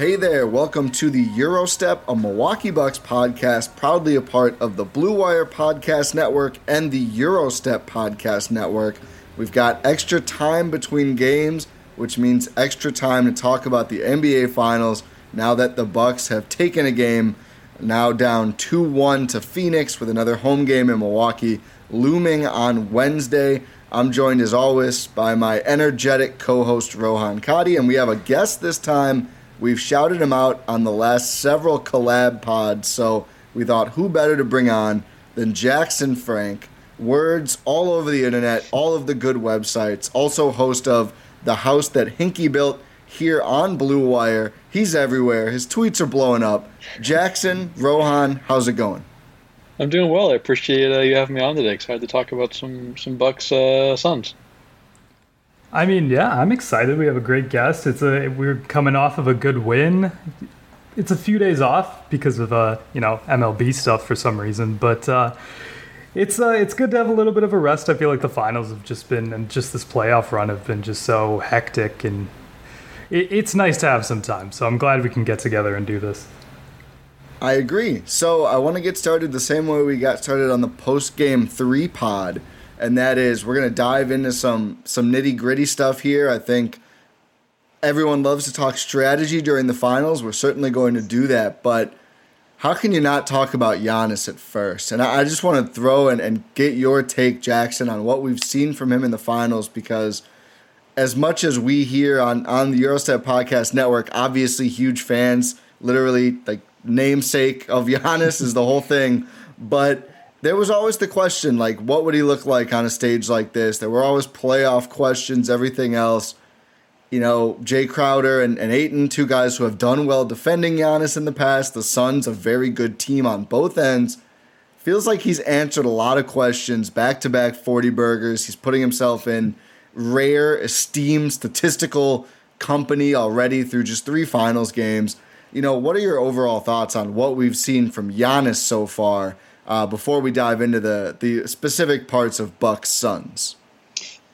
Hey there, welcome to the Gyro Step, a Milwaukee Bucks podcast, proudly a part of the Blue Wire Podcast Network and the Gyro Step Podcast Network. We've got extra time between games, which means extra time to talk about the NBA Finals now that the Bucks have taken a game, now down 2-1 to Phoenix with another home game in Milwaukee looming on Wednesday. I'm joined as always by my energetic co-host Rohan Katti, and we have a guest this time. We've shouted him out on the last several collab pods, so we thought who better to bring on than Jackson Frank. Words all over the internet, all of the good websites. Also host of The House That Hinkie Built here on Blue Wire. He's everywhere. His tweets are blowing up. Jackson, Rohan, how's it going? I'm doing well. I appreciate uh, you having me on today. Excited to talk about some some Bucks uh. I mean, yeah, I'm excited. We have a great guest. It's a we're coming off of a good win. It's a few days off because of uh, you know, MLB stuff for some reason, but uh it's uh it's good to have a little bit of a rest. I feel like the finals have just been and just this playoff run have been just so hectic and it, it's nice to have some time. So I'm glad we can get together and do this. I agree. So I want to get started the same way we got started on the post game three pod, and that is we're gonna dive into some some nitty gritty stuff here. I think everyone loves to talk strategy during the finals. We're certainly going to do that, but how can you not talk about Giannis at first? And I, I just want to throw and, and get your take, Jackson, on what we've seen from him in the finals because as much as we here on, on the Gyro Step Podcast Network, obviously huge fans, literally like namesake of Giannis is the whole thing. But there was always the question, like, what would he look like on a stage like this? There were always playoff questions, everything else. You know, Jae Crowder and, and Ayton, two guys who have done well defending Giannis in the past. The Suns, a very good team on both ends. Feels like he's answered a lot of questions, back to back 40 burgers. He's putting himself in rare, esteemed statistical company already through just three finals games. You know, what are your overall thoughts on what we've seen from Giannis so far uh, before we dive into the, the specific parts of Bucks Suns.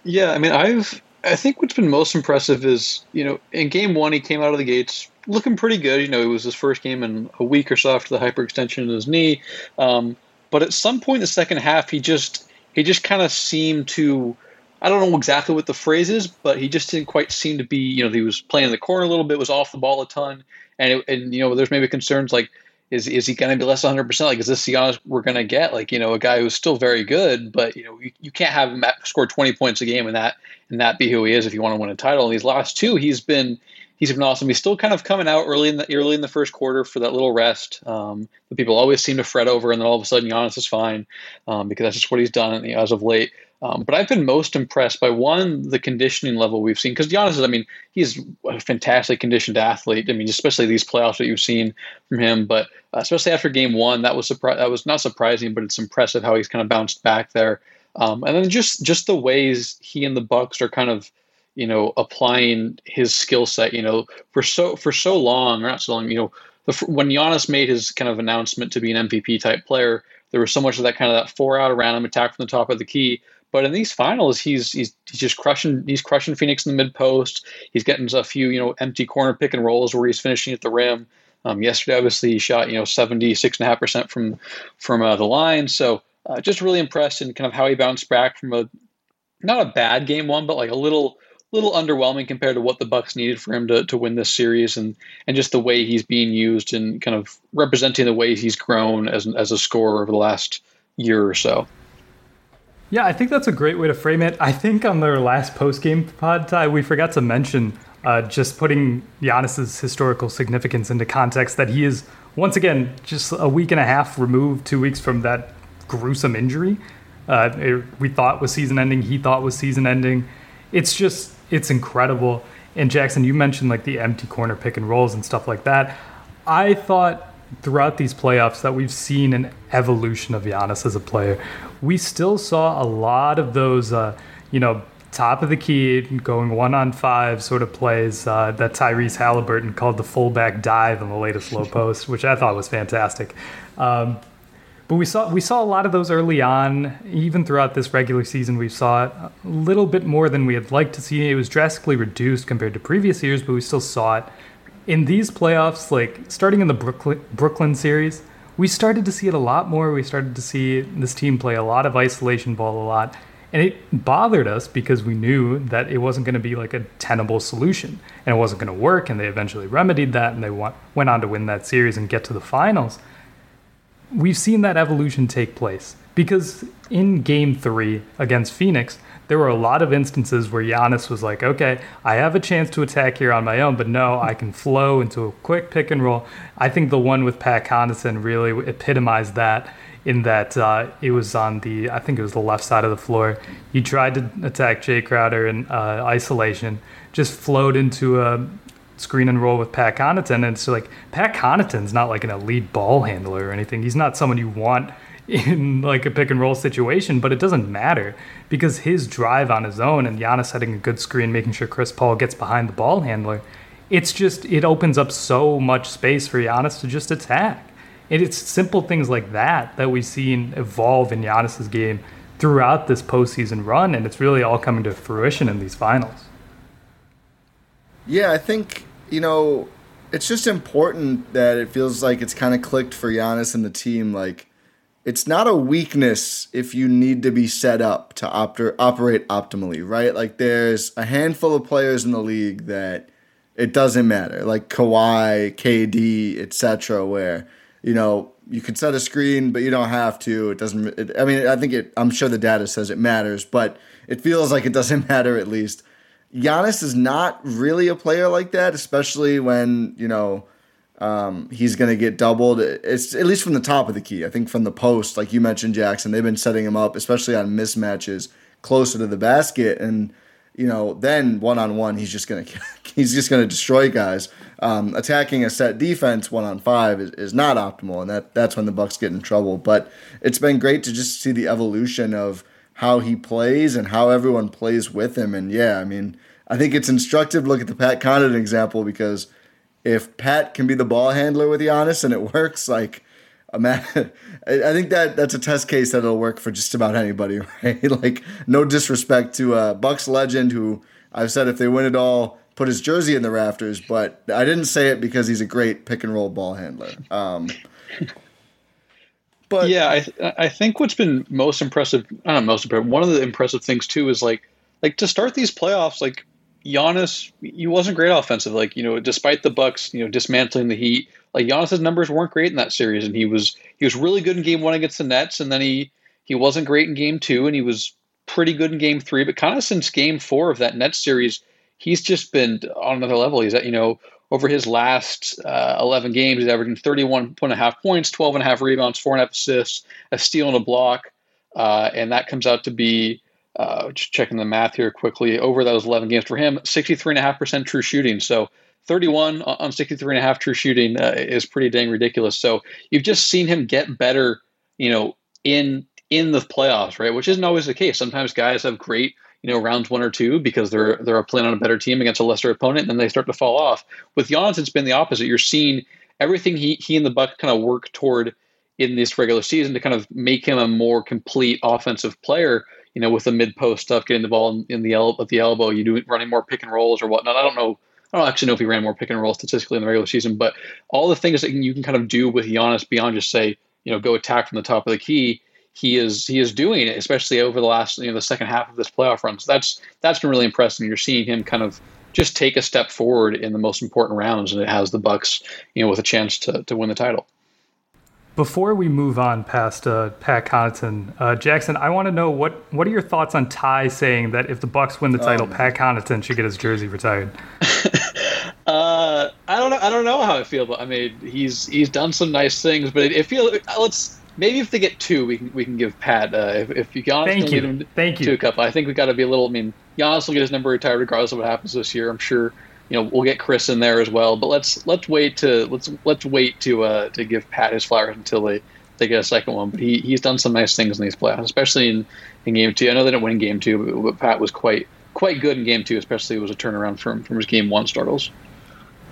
Yeah, I mean, I've I think what's been most impressive is you know in game one he came out of the gates looking pretty good. You know, it was his first game in a week or so after the hyperextension in his knee. Um, but at some point in the second half, he just he just kind of seemed to I don't know exactly what the phrase is, but he just didn't quite seem to be. You know, he was playing in the corner a little bit, was off the ball a ton, and it, and you know, there's maybe concerns like. Is, is he going to be less than 100%? Like, is this the Giannis we're going to get? Like, you know, a guy who's still very good, but, you know, you, you can't have him score 20 points a game and that and that be who he is if you want to win a title. And these last two, he's been he's been awesome. He's still kind of coming out early in the early in the first quarter for that little rest um, that people always seem to fret over, and then all of a sudden Giannis is fine um, because that's just what he's done as of late. Um, but I've been most impressed by one the conditioning level we've seen because Giannis is, I mean, he's a fantastic conditioned athlete. I mean, especially these playoffs that you've seen from him. But uh, especially after Game One, that was surpri- that was not surprising, but it's impressive how he's kind of bounced back there. Um, and then just just the ways he and the Bucks are kind of you know, applying his skill set, you know, for so for so long, or not so long, you know, the, when Giannis made his kind of announcement to be an MVP type player, there was so much of that kind of that four out random attack from the top of the key. But in these finals, he's he's he's just crushing he's crushing Phoenix in the mid post. He's getting a few you know empty corner pick and rolls where he's finishing at the rim. Um, yesterday, obviously, he shot you know seventy six and a half percent from from uh, the line. So uh, just really impressed in kind of how he bounced back from a not a bad game one, but like a little little underwhelming compared to what the Bucks needed for him to, to win this series and and just the way he's being used and kind of representing the way he's grown as as a scorer over the last year or so. Yeah, I think that's a great way to frame it. I think on their last post game pod, Ti, we forgot to mention uh, just putting Giannis's historical significance into context that he is once again just a week and a half removed, two weeks from that gruesome injury. Uh, it, we thought was season ending. He thought was season ending. It's just it's incredible. And Jackson, you mentioned like the empty corner pick and rolls and stuff like that. I thought throughout these playoffs that we've seen an evolution of Giannis as a player. We still saw a lot of those, uh, you know, top of the key, going one on five sort of plays uh, that Tyrese Haliburton called the fullback dive in the latest Lowe Post, which I thought was fantastic. Um, but we saw we saw a lot of those early on, even throughout this regular season. We saw it a little bit more than we had liked to see. It was drastically reduced compared to previous years, but we still saw it in these playoffs. Like starting in the Brooklyn Brooklyn series, we started to see it a lot more. We started to see this team play a lot of isolation ball a lot, and it bothered us because we knew that it wasn't going to be like a tenable solution, and it wasn't going to work. And they eventually remedied that, and they went on to win that series and get to the finals we've seen that evolution take place because in game three against Phoenix, there were a lot of instances where Giannis was like, okay, I have a chance to attack here on my own, but no, I can flow into a quick pick and roll. I think the one with Pat Connaughton really epitomized that in that uh, it was on the, I think it was the left side of the floor. He tried to attack Jae Crowder in uh, isolation, just flowed into a screen and roll with Pat Connaughton. And it's like Pat Connaughton's not like an elite ball handler or anything. He's not someone you want in like a pick and roll situation, but it doesn't matter because his drive on his own and Giannis setting a good screen, making sure Chris Paul gets behind the ball handler, it's just it opens up so much space for Giannis to just attack. And it's simple things like that that we've seen evolve in Giannis's game throughout this postseason run, and it's really all coming to fruition in these finals. Yeah, I think you know, it's just important that it feels like it's kind of clicked for Giannis and the team. Like, it's not a weakness if you need to be set up to oper- operate optimally, right? Like, there's a handful of players in the league that it doesn't matter, like Kawhi, KD, etc., where you know you can set a screen, but you don't have to. It doesn't. It, I mean, I think it. I'm sure the data says it matters, but it feels like it doesn't matter at least. Giannis is not really a player like that, especially when you know um, he's going to get doubled. It's at least from the top of the key. I think from the post, like you mentioned, Jackson, they've been setting him up, especially on mismatches closer to the basket, and you know then one on one, he's just gonna he's just gonna destroy guys. Um, attacking a set defense one on five is, is not optimal, and that that's when the Bucks get in trouble. But it's been great to just see the evolution of how he plays and how everyone plays with him. And yeah, I mean, I think it's instructive to look at the Pat Connaughton example because if Pat can be the ball handler with Giannis and it works, like, I think that that's a test case that it'll work for just about anybody, right? like, no disrespect to Bucks legend who I've said if they win it all, put his jersey in the rafters, but I didn't say it because he's a great pick and roll ball handler. Um, but yeah, I th- I think what's been most impressive, not most impressive, one of the impressive things too is like like to start these playoffs, like Giannis, he wasn't great offensive. Like you know, despite the Bucks, you know, dismantling the Heat, like Giannis's numbers weren't great in that series, and he was he was really good in Game One against the Nets, and then he he wasn't great in Game Two, and he was pretty good in Game Three. But kind of since Game Four of that Nets series, he's just been on another level. He's at you know over his last uh, 11 games, he's averaging 31 and a half points, 12 and a half rebounds, four and a half assists, a steal and a block, uh, and that comes out to be uh, just checking the math here quickly, over those 11 games for him, 63.5% true shooting. So 31 on 63.5 true shooting uh, is pretty dang ridiculous. So you've just seen him get better, you know, in in the playoffs, right? Which isn't always the case. Sometimes guys have great, you know rounds one or two because they're they're playing on a better team against a lesser opponent, and then they start to fall off. With Giannis, it's been the opposite. You're seeing everything he he and the Bucks kind of work toward in this regular season to kind of make him a more complete offensive player. You know, with the mid post stuff, getting the ball in, in the el- at the elbow, you do running more pick and rolls or whatnot. I don't know. I don't actually know if he ran more pick and roll statistically in the regular season, but all the things that you can kind of do with Giannis beyond just say, you know, go attack from the top of the key, he is he is doing it, especially over the last you know the second half of this playoff run. So that's that's been really impressive. You're seeing him kind of just take a step forward in the most important rounds, and it has the Bucks, you know, with a chance to to win the title. Before we move on past uh, Pat Connaughton, uh, Jackson, I want to know what what are your thoughts on Ti saying that if the Bucks win the title, Pat Connaughton should get his jersey retired? uh, I don't know. I don't know how I feel, but I mean, he's he's done some nice things, but it, it feels let's maybe if they get two, we can we can give Pat uh, if if Giannis Thank can you. lead him Thank you. to a couple. I think we got to be a little. I mean, Giannis will get his number retired regardless of what happens this year. I'm sure. You know, we'll get Khris in there as well, but let's let's wait to let's let's wait to uh to give Pat his flowers until they they get a second one. But he he's done some nice things in these playoffs, especially in in game two. I know they didn't win game two, but, but Pat was quite quite good in game two, especially it was a turnaround from from his game one struggles.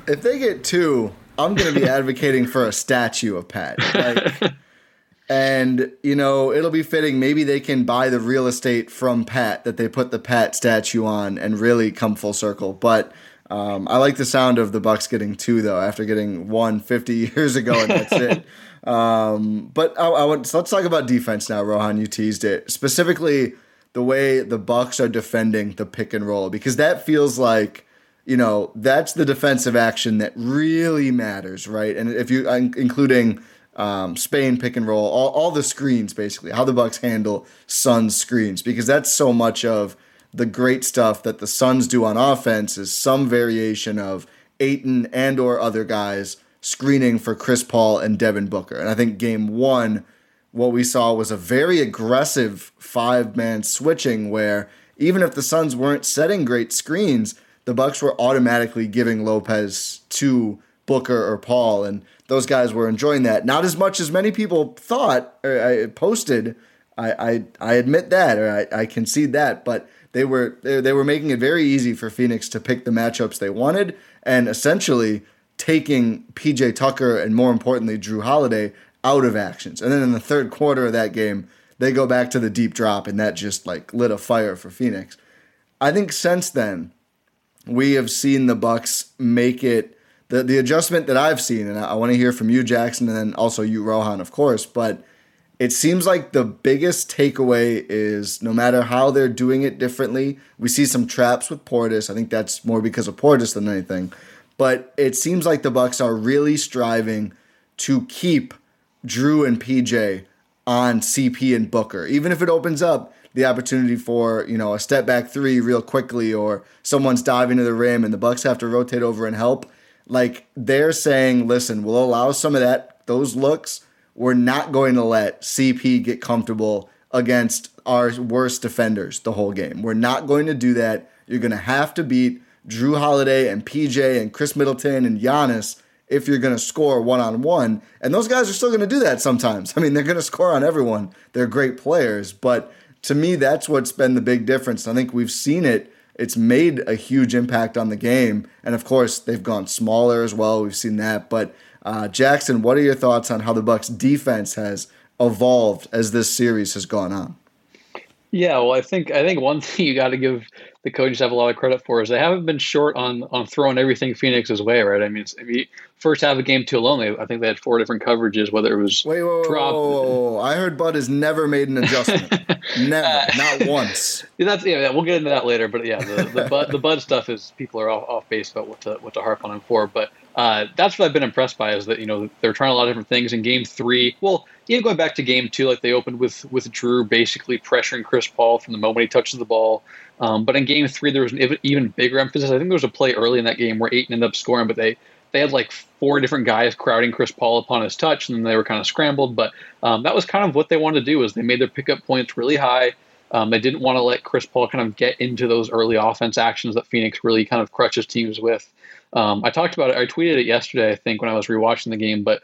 If they get two, I'm going to be advocating for a statue of Pat. Like, and you know, it'll be fitting. Maybe they can buy the real estate from Pat that they put the Pat statue on, and really come full circle. But um, I like the sound of the Bucks getting two though, after getting one 50 years ago, and that's it. Um, but I, I want so let's talk about defense now. Rohan, you teased it specifically the way the Bucks are defending the pick and roll because that feels like you know that's the defensive action that really matters, right? And if you including um, Spain pick and roll, all, all the screens basically, how the Bucks handle Suns screens because that's so much of the great stuff that the Suns do on offense is some variation of Ayton and or other guys screening for Chris Paul and Devin Booker. And I think game one, what we saw was a very aggressive five man switching where even if the Suns weren't setting great screens, the Bucks were automatically giving Lopez to Booker or Paul, and those guys were enjoying that. Not as much as many people thought or I posted. I, I, I admit that, or I, I concede that, but they were they, they were making it very easy for Phoenix to pick the matchups they wanted, and essentially taking PJ Tucker and more importantly Jrue Holiday out of actions. And then in the third quarter of that game, they go back to the deep drop, and that just like lit a fire for Phoenix. I think since then, we have seen the Bucks make it the the adjustment that I've seen, and I, I want to hear from you, Jackson, and then also you, Rohan, of course. But it seems like the biggest takeaway is no matter how they're doing it differently, we see some traps with Portis. I think that's more because of Portis than anything. But it seems like the Bucks are really striving to keep Jrue and PJ on CP and Booker, even if it opens up the opportunity for you know a step back three real quickly or someone's diving to the rim and the Bucks have to rotate over and help. Like they're saying, listen, we'll allow some of that those looks. We're not going to let CP get comfortable against our worst defenders the whole game. We're not going to do that. You're going to have to beat Jrue Holiday and PJ and Khris Middleton and Giannis if you're going to score one on one. And those guys are still going to do that sometimes. I mean, they're going to score on everyone. They're great players. But to me, that's what's been the big difference. I think we've seen it. It's made a huge impact on the game. And of course, they've gone smaller as well. We've seen that. But uh, Jackson, what are your thoughts on how the Bucks defense has evolved as this series has gone on? Yeah, well, I think I think one thing you got to give the coaches have a lot of credit for is they haven't been short on on throwing everything Phoenix's way, right? I mean, it's, I mean first half of game two alone, they, I think they had four different coverages, whether it was Wait, whoa, drop. whoa, whoa, whoa. I heard Bud has never made an adjustment. never, not once. Yeah, that's yeah, we'll get into that later, but yeah, the the bud, the bud stuff is people are off, off base about what to what to harp on him for, but uh, that's what I've been impressed by is that you know they're trying a lot of different things in game three. Well, even going back to game two, like they opened with with Jrue basically pressuring Chris Paul from the moment he touches the ball. Um, but in game three, there was an even, bigger emphasis. I think there was a play early in that game where Ayton ended up scoring, but they they had like four different guys crowding Chris Paul upon his touch, and then they were kind of scrambled. But um, that was kind of what they wanted to do is they made their pickup points really high. Um, they didn't want to let Chris Paul kind of get into those early offense actions that Phoenix really kind of crutches teams with. Um, I talked about it. I tweeted it yesterday, I think, when I was rewatching the game. But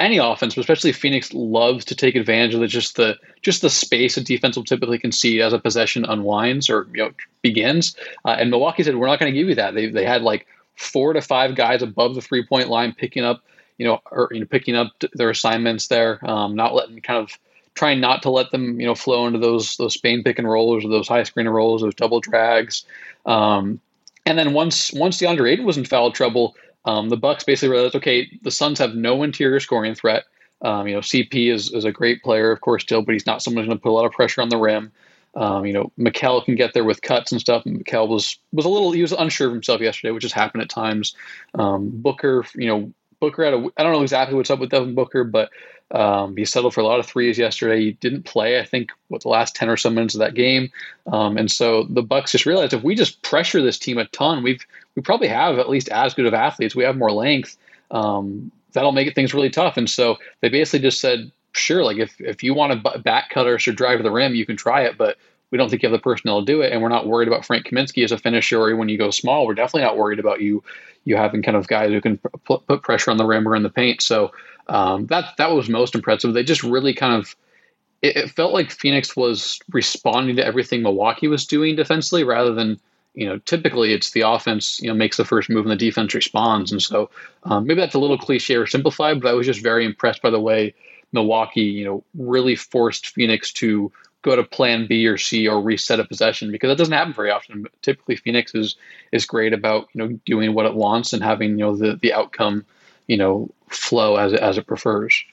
any offense, but especially Phoenix loves to take advantage of the, just the just the space a defense will typically concede as a possession unwinds or you know begins. Uh, and Milwaukee said, "We're not going to give you that." They they had like four to five guys above the three point line picking up, you know, or you know, picking up their assignments there, um, not letting kind of trying not to let them you know flow into those those Spain pick and rolls or those high screen rolls, those double drags. Um, and then once once DeAndre Ayton was in foul trouble, um, the Bucks basically realized, okay, the Suns have no interior scoring threat. Um, you know, CP is, is a great player, of course, still, but he's not someone who's going to put a lot of pressure on the rim. Um, you know, Mikal can get there with cuts and stuff. Mikal was was a little he was unsure of himself yesterday, which has happened at times. Um, Booker, you know, Booker had a I don't know exactly what's up with Devin Booker, but um, he settled for a lot of threes yesterday. He didn't play, I think, what the last ten or so minutes of that game, um, and so the Bucks just realized if we just pressure this team a ton, we've we probably have at least as good of athletes. We have more length. Um, that'll make things really tough. And so they basically just said, sure, like if if you want to back cut us or drive to the rim, you can try it, but we don't think you have the personnel to do it, and we're not worried about Frank Kaminsky as a finisher. Or when you go small, we're definitely not worried about you you having kind of guys who can put, put pressure on the rim or in the paint. So um, that that was most impressive. They just really kind of it, it, felt like Phoenix was responding to everything Milwaukee was doing defensively rather than you know typically it's the offense you know makes the first move and the defense responds. And so um, maybe that's a little cliche or simplified, but I was just very impressed by the way Milwaukee you know really forced Phoenix to go to plan B or C or reset a possession because that doesn't happen very often. Typically, Phoenix is is great about you know doing what it wants and having you know the the outcome you know flow as it, as it prefers.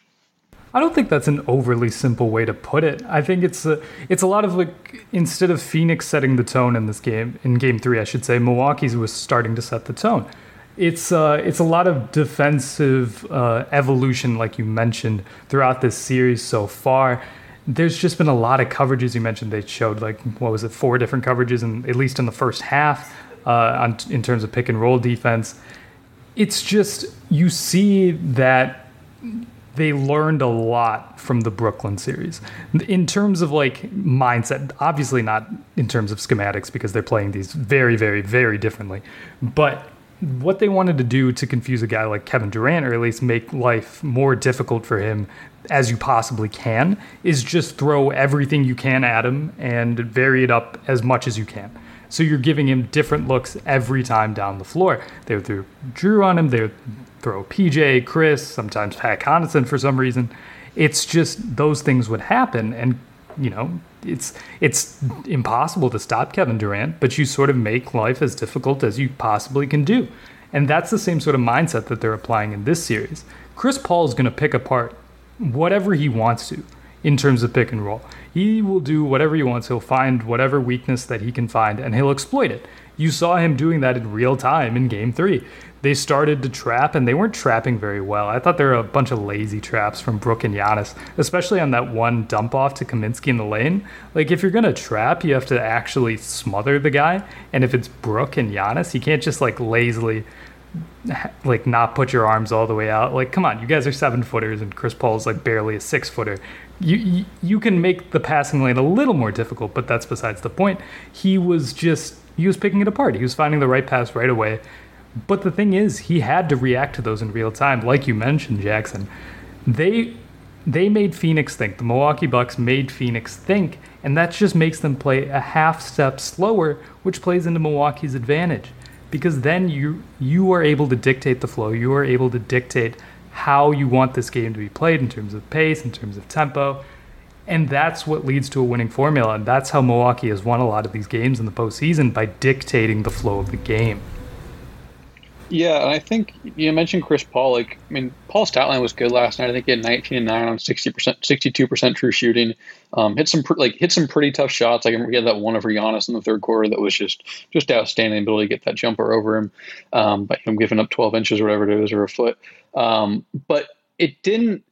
I don't think that's an overly simple way to put it. I think it's a it's a lot of like instead of Phoenix setting the tone in this game in game three, I should say Milwaukee's was starting to set the tone. It's uh, it's a lot of defensive uh, evolution, like you mentioned, throughout this series so far. There's just been a lot of coverages. You mentioned they showed like what was it, four different coverages, and at least in the first half, uh, on, in terms of pick and roll defense. It's just you see that they learned a lot from the Brooklyn series in terms of like mindset. Obviously, not in terms of schematics because they're playing these very, very, very differently. But what they wanted to do to confuse a guy like Kevin Durant, or at least make life more difficult for him as you possibly can, is just throw everything you can at him and vary it up as much as you can. So you're giving him different looks every time down the floor. They would throw Jrue on him, they would throw PJ, Khris, sometimes Pat Connaughton for some reason. It's just those things would happen, and you know it's it's impossible to stop Kevin Durant, but you sort of make life as difficult as you possibly can do. And that's the same sort of mindset that they're applying in this series. Chris Paul is going to pick apart whatever he wants to in terms of pick and roll. He will do whatever he wants. He'll find whatever weakness that he can find and he'll exploit it. You saw him doing that in real time in game three. They started to trap and they weren't trapping very well. I thought there were a bunch of lazy traps from Brook and Giannis, especially on that one dump off to Kaminsky in the lane. Like, if you're going to trap, you have to actually smother the guy. And if it's Brook and Giannis, he can't just like lazily like not put your arms all the way out. Like, come on, you guys are seven footers, and Chris Paul's like barely a six footer. You, you you can make the passing lane a little more difficult, but that's besides the point. He was just he was picking it apart. He was finding the right pass right away. But the thing is, he had to react to those in real time, like you mentioned, Jackson. They they made Phoenix think. The Milwaukee Bucks made Phoenix think, and that just makes them play a half step slower, which plays into Milwaukee's advantage because then you you are able to dictate the flow. You are able to dictate how you want this game to be played in terms of pace, in terms of tempo. And that's what leads to a winning formula. And that's how Milwaukee has won a lot of these games in the postseason by dictating the flow of the game. Yeah, and I think you mentioned Chris Paul. Like, I mean, Paul statline was good last night. I think he had 19 and 9 on 60 percent, 62 percent true shooting. Um, hit some like hit some pretty tough shots. Like he had that one over Giannis in the third quarter that was just just outstanding. Ability to get that jumper over him, um, by him giving up 12 inches or whatever it is or a foot. Um, but it didn't.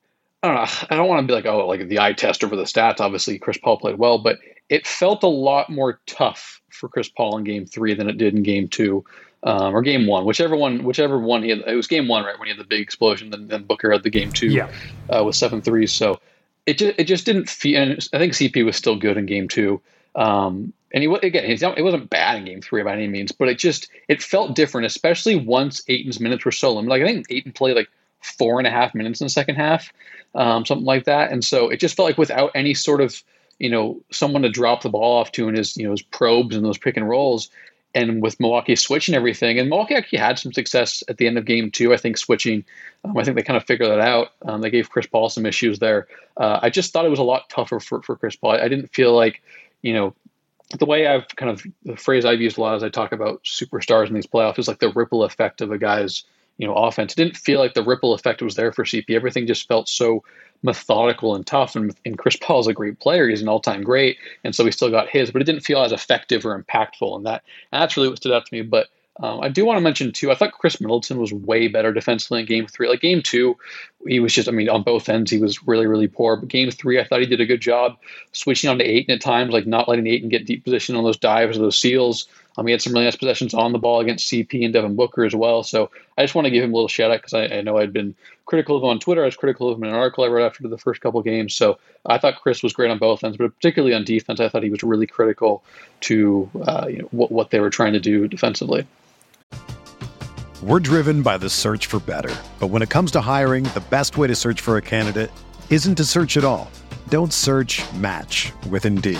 I don't know. I don't want to be like oh like the eye test over the stats. Obviously, Chris Paul played well, but it felt a lot more tough for Chris Paul in Game Three than it did in Game Two um, or game one, whichever one, whichever one he had. It was game one, right, when he had the big explosion. Then, then Booker had the game two yeah. uh, with seven threes. So it just, it just didn't feel. And I think CP was still good in game two. Um, and he again, it wasn't bad in game three by any means, but it just it felt different, especially once Ayton's minutes were so limited. Like I think Ayton played like four and a half minutes in the second half, um, something like that. And so it just felt like without any sort of you know someone to drop the ball off to in his you know his probes and those pick and rolls, and with Milwaukee switching everything, and Milwaukee actually had some success at the end of game two. I think switching, um, I think they kind of figured that out. Um, they gave Chris Paul some issues there. Uh, I just thought it was a lot tougher for for Chris Paul. I didn't feel like you know the way I've kind of the phrase I've used a lot as I talk about superstars in these playoffs is like the ripple effect of a guy's you know offense. It didn't feel like the ripple effect was there for CP. Everything just felt so methodical and tough. And, and Chris Paul's a great player; he's an all-time great, and so we still got his, but it didn't feel as effective or impactful. And that and that's really what stood out to me. But um, I do want to mention too. I thought Khris Middleton was way better defensively in Game Three. Like Game Two, he was just. I mean, on both ends, he was really, really poor. But Game Three, I thought he did a good job switching on to Ayton at times, like not letting Ayton get deep position on those dives or those seals. Um, he had some really nice possessions on the ball against CP and Devin Booker as well. So I just want to give him a little shout out because I, I, know I'd been critical of him on Twitter. I was critical of him in an article I wrote after the first couple games. So I thought Khris was great on both ends, but particularly on defense, I thought he was really critical to uh, you know what, what they were trying to do defensively. We're driven by the search for better. But when it comes to hiring, the best way to search for a candidate isn't to search at all. Don't search match with Indeed.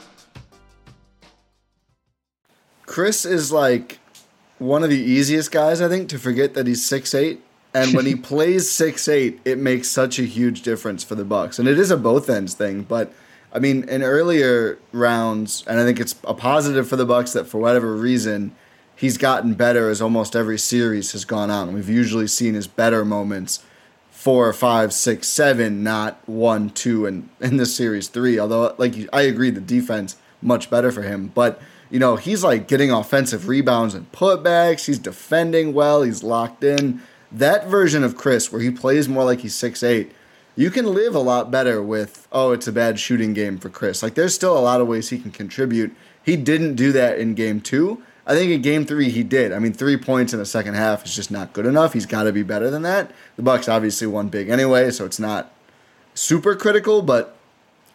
Khris is like one of the easiest guys, I think, to forget that he's six eight. And when he plays six eight, it makes such a huge difference for the Bucks. And it is a both ends thing, but I mean, in earlier rounds, and I think it's a positive for the Bucks that for whatever reason, he's gotten better as almost every series has gone on. We've usually seen his better moments four, five, six, seven, not one, two, and in this series three. Although, like I agree, the defense much better for him, but you know, he's like getting offensive rebounds and putbacks. He's defending well. He's locked in. That version of Khris, where he plays more like he's six eight, you can live a lot better with, oh, it's a bad shooting game for Khris. Like, there's still a lot of ways he can contribute. He didn't do that in game two. I think in game three he did. I mean, three points in the second half is just not good enough. He's got to be better than that. The Bucks obviously won big anyway, so it's not super critical, but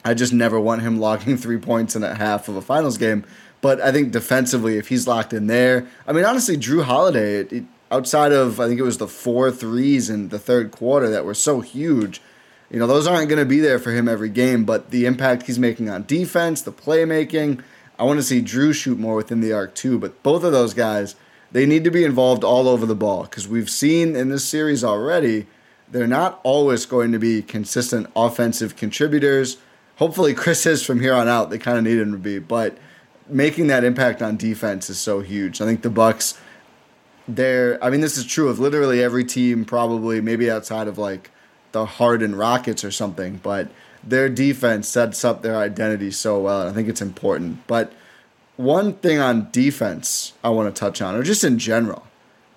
I just never want him logging three points in a half of a finals game. But I think defensively, if he's locked in there, I mean, honestly, Jrue Holiday, it, it, outside of I think it was the four threes in the third quarter that were so huge, you know, those aren't going to be there for him every game. But the impact he's making on defense, the playmaking, I want to see Jrue shoot more within the arc too. But both of those guys, they need to be involved all over the ball because we've seen in this series already, they're not always going to be consistent offensive contributors. Hopefully, Khris is from here on out. They kind of need him to be, but making that impact on defense is so huge. I think the Bucks they're I mean this is true of literally every team probably maybe outside of like the Harden Rockets or something, but their defense sets up their identity so well and I think it's important. But one thing on defense I want to touch on or just in general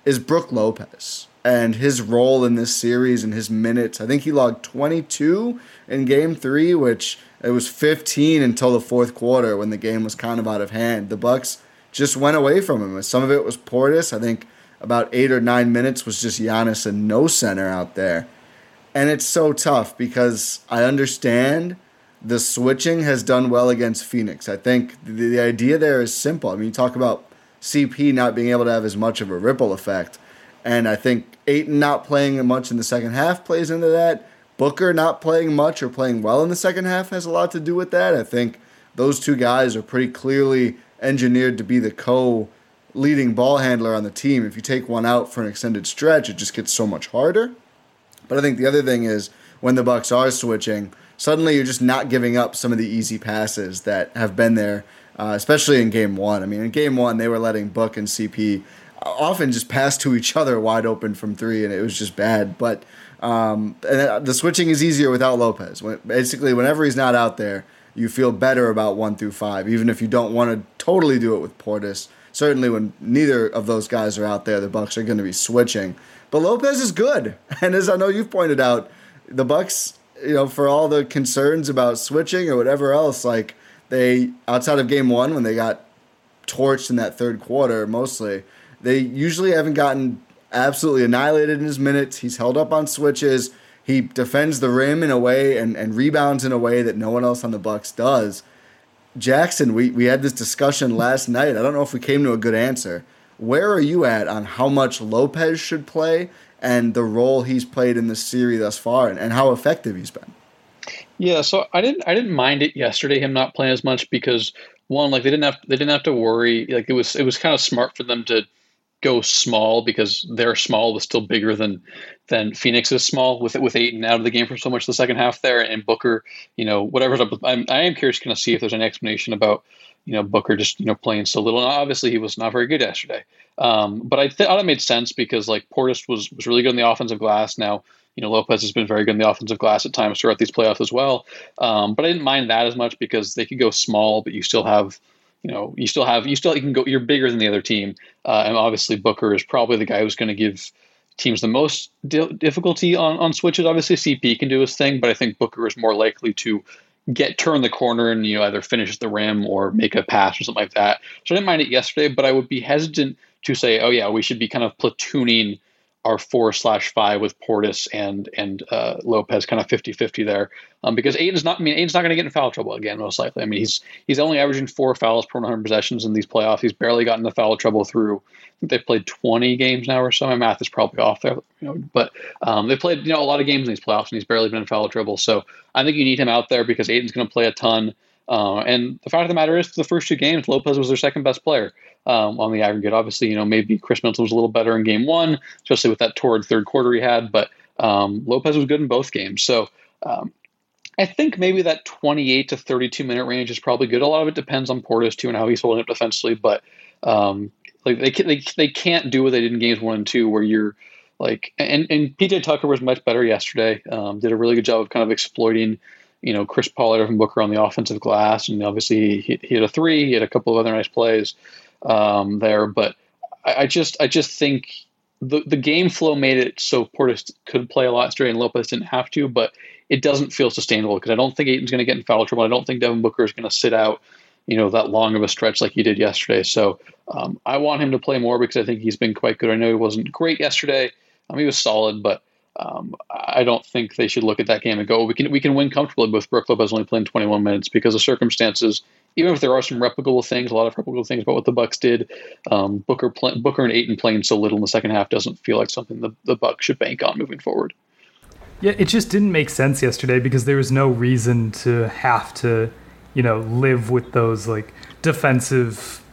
is Brook Lopez and his role in this series and his minutes. I think he logged 22 in game 3 which it was 15 until the fourth quarter when the game was kind of out of hand. The Bucks just went away from him. Some of it was Portis. I think about eight or nine minutes was just Giannis and no center out there. And it's so tough because I understand the switching has done well against Phoenix. I think the, the idea there is simple. I mean, you talk about CP not being able to have as much of a ripple effect. And I think Ayton not playing much in the second half plays into that. Booker not playing much or playing well in the second half has a lot to do with that. I think those two guys are pretty clearly engineered to be the co leading ball handler on the team. If you take one out for an extended stretch, it just gets so much harder. But I think the other thing is when the Bucks are switching, suddenly you're just not giving up some of the easy passes that have been there, uh, especially in game one. I mean, in game one, they were letting Book and CP often just pass to each other wide open from three, and it was just bad. But um, and the switching is easier without Lopez. When, basically, whenever he's not out there, you feel better about one through five, even if you don't want to totally do it with Portis. Certainly, when neither of those guys are out there, the Bucks are going to be switching. But Lopez is good, and as I know you've pointed out, the Bucks, you know, for all the concerns about switching or whatever else, like they outside of Game One when they got torched in that third quarter, mostly they usually haven't gotten absolutely annihilated in his minutes. He's held up on switches. He defends the rim in a way and, and rebounds in a way that no one else on the Bucks does. Jackson, we, we had this discussion last night. I don't know if we came to a good answer. Where are you at on how much Lopez should play and the role he's played in the series thus far and, and how effective he's been? Yeah, so I didn't I didn't mind it yesterday him not playing as much because one like they didn't have they didn't have to worry like it was it was kind of smart for them to go small because their small was still bigger than than Phoenix is small with with Ayton out of the game for so much the second half there and Booker, you know, whatever's up. I'm, I am curious kind of see if there's an explanation about you know Booker just you know playing so little. And obviously, he was not very good yesterday, um, but I th- thought it made sense because like Portis was was really good in the offensive glass. Now you know Lopez has been very good in the offensive glass at times throughout these playoffs as well. Um, but I didn't mind that as much because they could go small, but you still have you know, you still have you still you can go. You're bigger than the other team, uh, and obviously Booker is probably the guy who's going to give teams the most di- difficulty on on switches. Obviously, CP can do his thing, but I think Booker is more likely to get turn the corner and you know either finish the rim or make a pass or something like that. So I didn't mind it yesterday, but I would be hesitant to say, oh yeah, we should be kind of platooning our four slash five with Portis and and uh, Lopez kind of 50-50 there. Um, because Ayton's not I mean Ayton's not going to get in foul trouble again most likely. I mean he's he's only averaging four fouls per 100 possessions in these playoffs. He's barely gotten the foul trouble through I think they've played 20 games now or so. My math is probably off there you know but um, they've played you know a lot of games in these playoffs and he's barely been in foul trouble. So I think you need him out there because Ayton's going to play a ton. Uh, and the fact of the matter is, for the first two games, Lopez was their second best player um, on the aggregate. Obviously, you know maybe Khris Middleton was a little better in game one, especially with that torrid third quarter he had. But um, Lopez was good in both games. So um, I think maybe that 28 to 32 minute range is probably good. A lot of it depends on Portis too and how he's holding up defensively. But um, like they, can, they they can't do what they did in games one and two, where you're like and and PJ Tucker was much better yesterday. Um, did a really good job of kind of exploiting you know, Chris Paul, and Booker on the offensive glass, and obviously he, he, had a three. He had a couple of other nice plays um, there, but I, I, just I just think the the game flow made it so Portis could play a lot straight and Lopez didn't have to, but it doesn't feel sustainable because I don't think Ayton's going to get in foul trouble. I don't think Devin Booker is going to sit out, you know, that long of a stretch like he did yesterday. So um, I want him to play more because I think he's been quite good. I know he wasn't great yesterday. Um, he was solid, but um, I don't think they should look at that game and go, we can we can win comfortably with Brook Lopez only playing 21 minutes because of circumstances. Even if there are some replicable things, a lot of replicable things about what the Bucks did, um, Booker Booker and Ayton playing so little in the second half doesn't feel like something the, the Bucks should bank on moving forward. Yeah, it just didn't make sense yesterday because there was no reason to have to, you know, live with those like defensive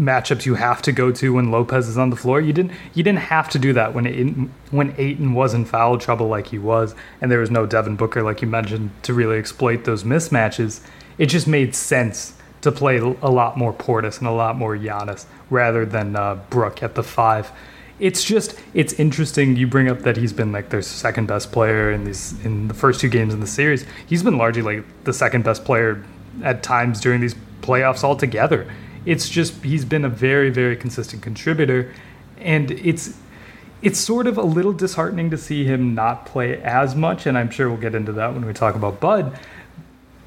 matchups you have to go to when Lopez is on the floor. You didn't you didn't have to do that when Ayton, when Ayton was in foul trouble like he was, and there was no Devin Booker like you mentioned to really exploit those mismatches. It just made sense to play a lot more Portis and a lot more Giannis rather than uh, Brook at the five. It's just it's interesting. You bring up that he's been like their second best player in these in the first two games in the series. He's been largely like the second best player at times during these playoffs altogether it's just he's been a very very consistent contributor, and it's it's sort of a little disheartening to see him not play as much, and I'm sure we'll get into that when we talk about Bud.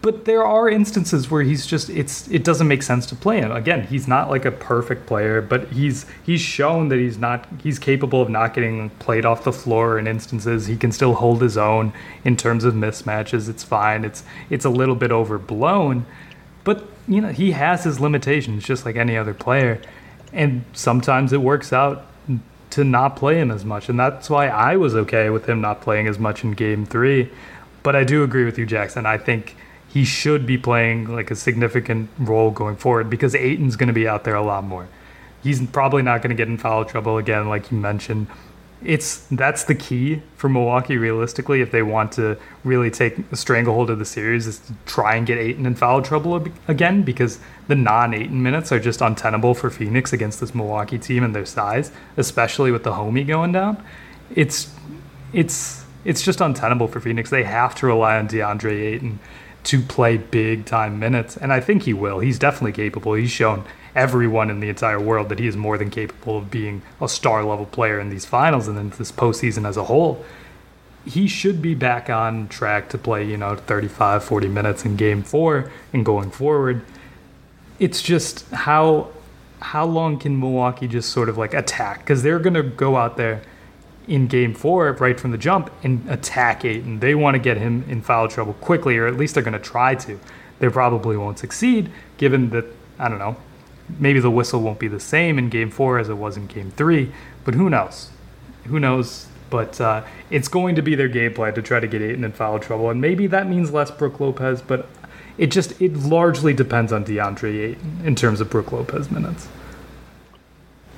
But there are instances where he's just it's it doesn't make sense to play him. Again, he's not like a perfect player, but he's he's shown that he's not he's capable of not getting played off the floor in instances. He can still hold his own in terms of mismatches. It's fine. It's it's a little bit overblown, but you know, he has his limitations just like any other player. And sometimes it works out to not play him as much. And that's why I was okay with him not playing as much in game three. But I do agree with you, Jackson. I think he should be playing like a significant role going forward because Ayton's going to be out there a lot more. He's probably not going to get in foul trouble again, like you mentioned. it's that's the key for Milwaukee realistically if they want to really take a stranglehold of the series is to try and get Ayton in foul trouble again because the non-Ayton minutes are just untenable for Phoenix against this Milwaukee team and their size, especially with the homie going down. It's it's it's just untenable for Phoenix. They have to rely on DeAndre Ayton to play big time minutes, and I think he will. He's definitely capable. He's shown everyone in the entire world that he is more than capable of being a star level player in these finals and in this postseason as a whole. He should be back on track to play, you know, 35, 40 minutes in game four and going forward. It's just how how long can Milwaukee just sort of like attack? Because they're to go out there in game four right from the jump and attack Ayton. They want to get him in foul trouble quickly, or at least they're going to try to. They probably won't succeed, given that, I don't know, maybe the whistle won't be the same in game four as it was in game three, but who knows? Who knows? But uh, it's going to be their game plan to try to get Ayton in foul trouble, and maybe that means less Brook Lopez, but it just it largely depends on DeAndre Ayton in terms of Brook Lopez minutes.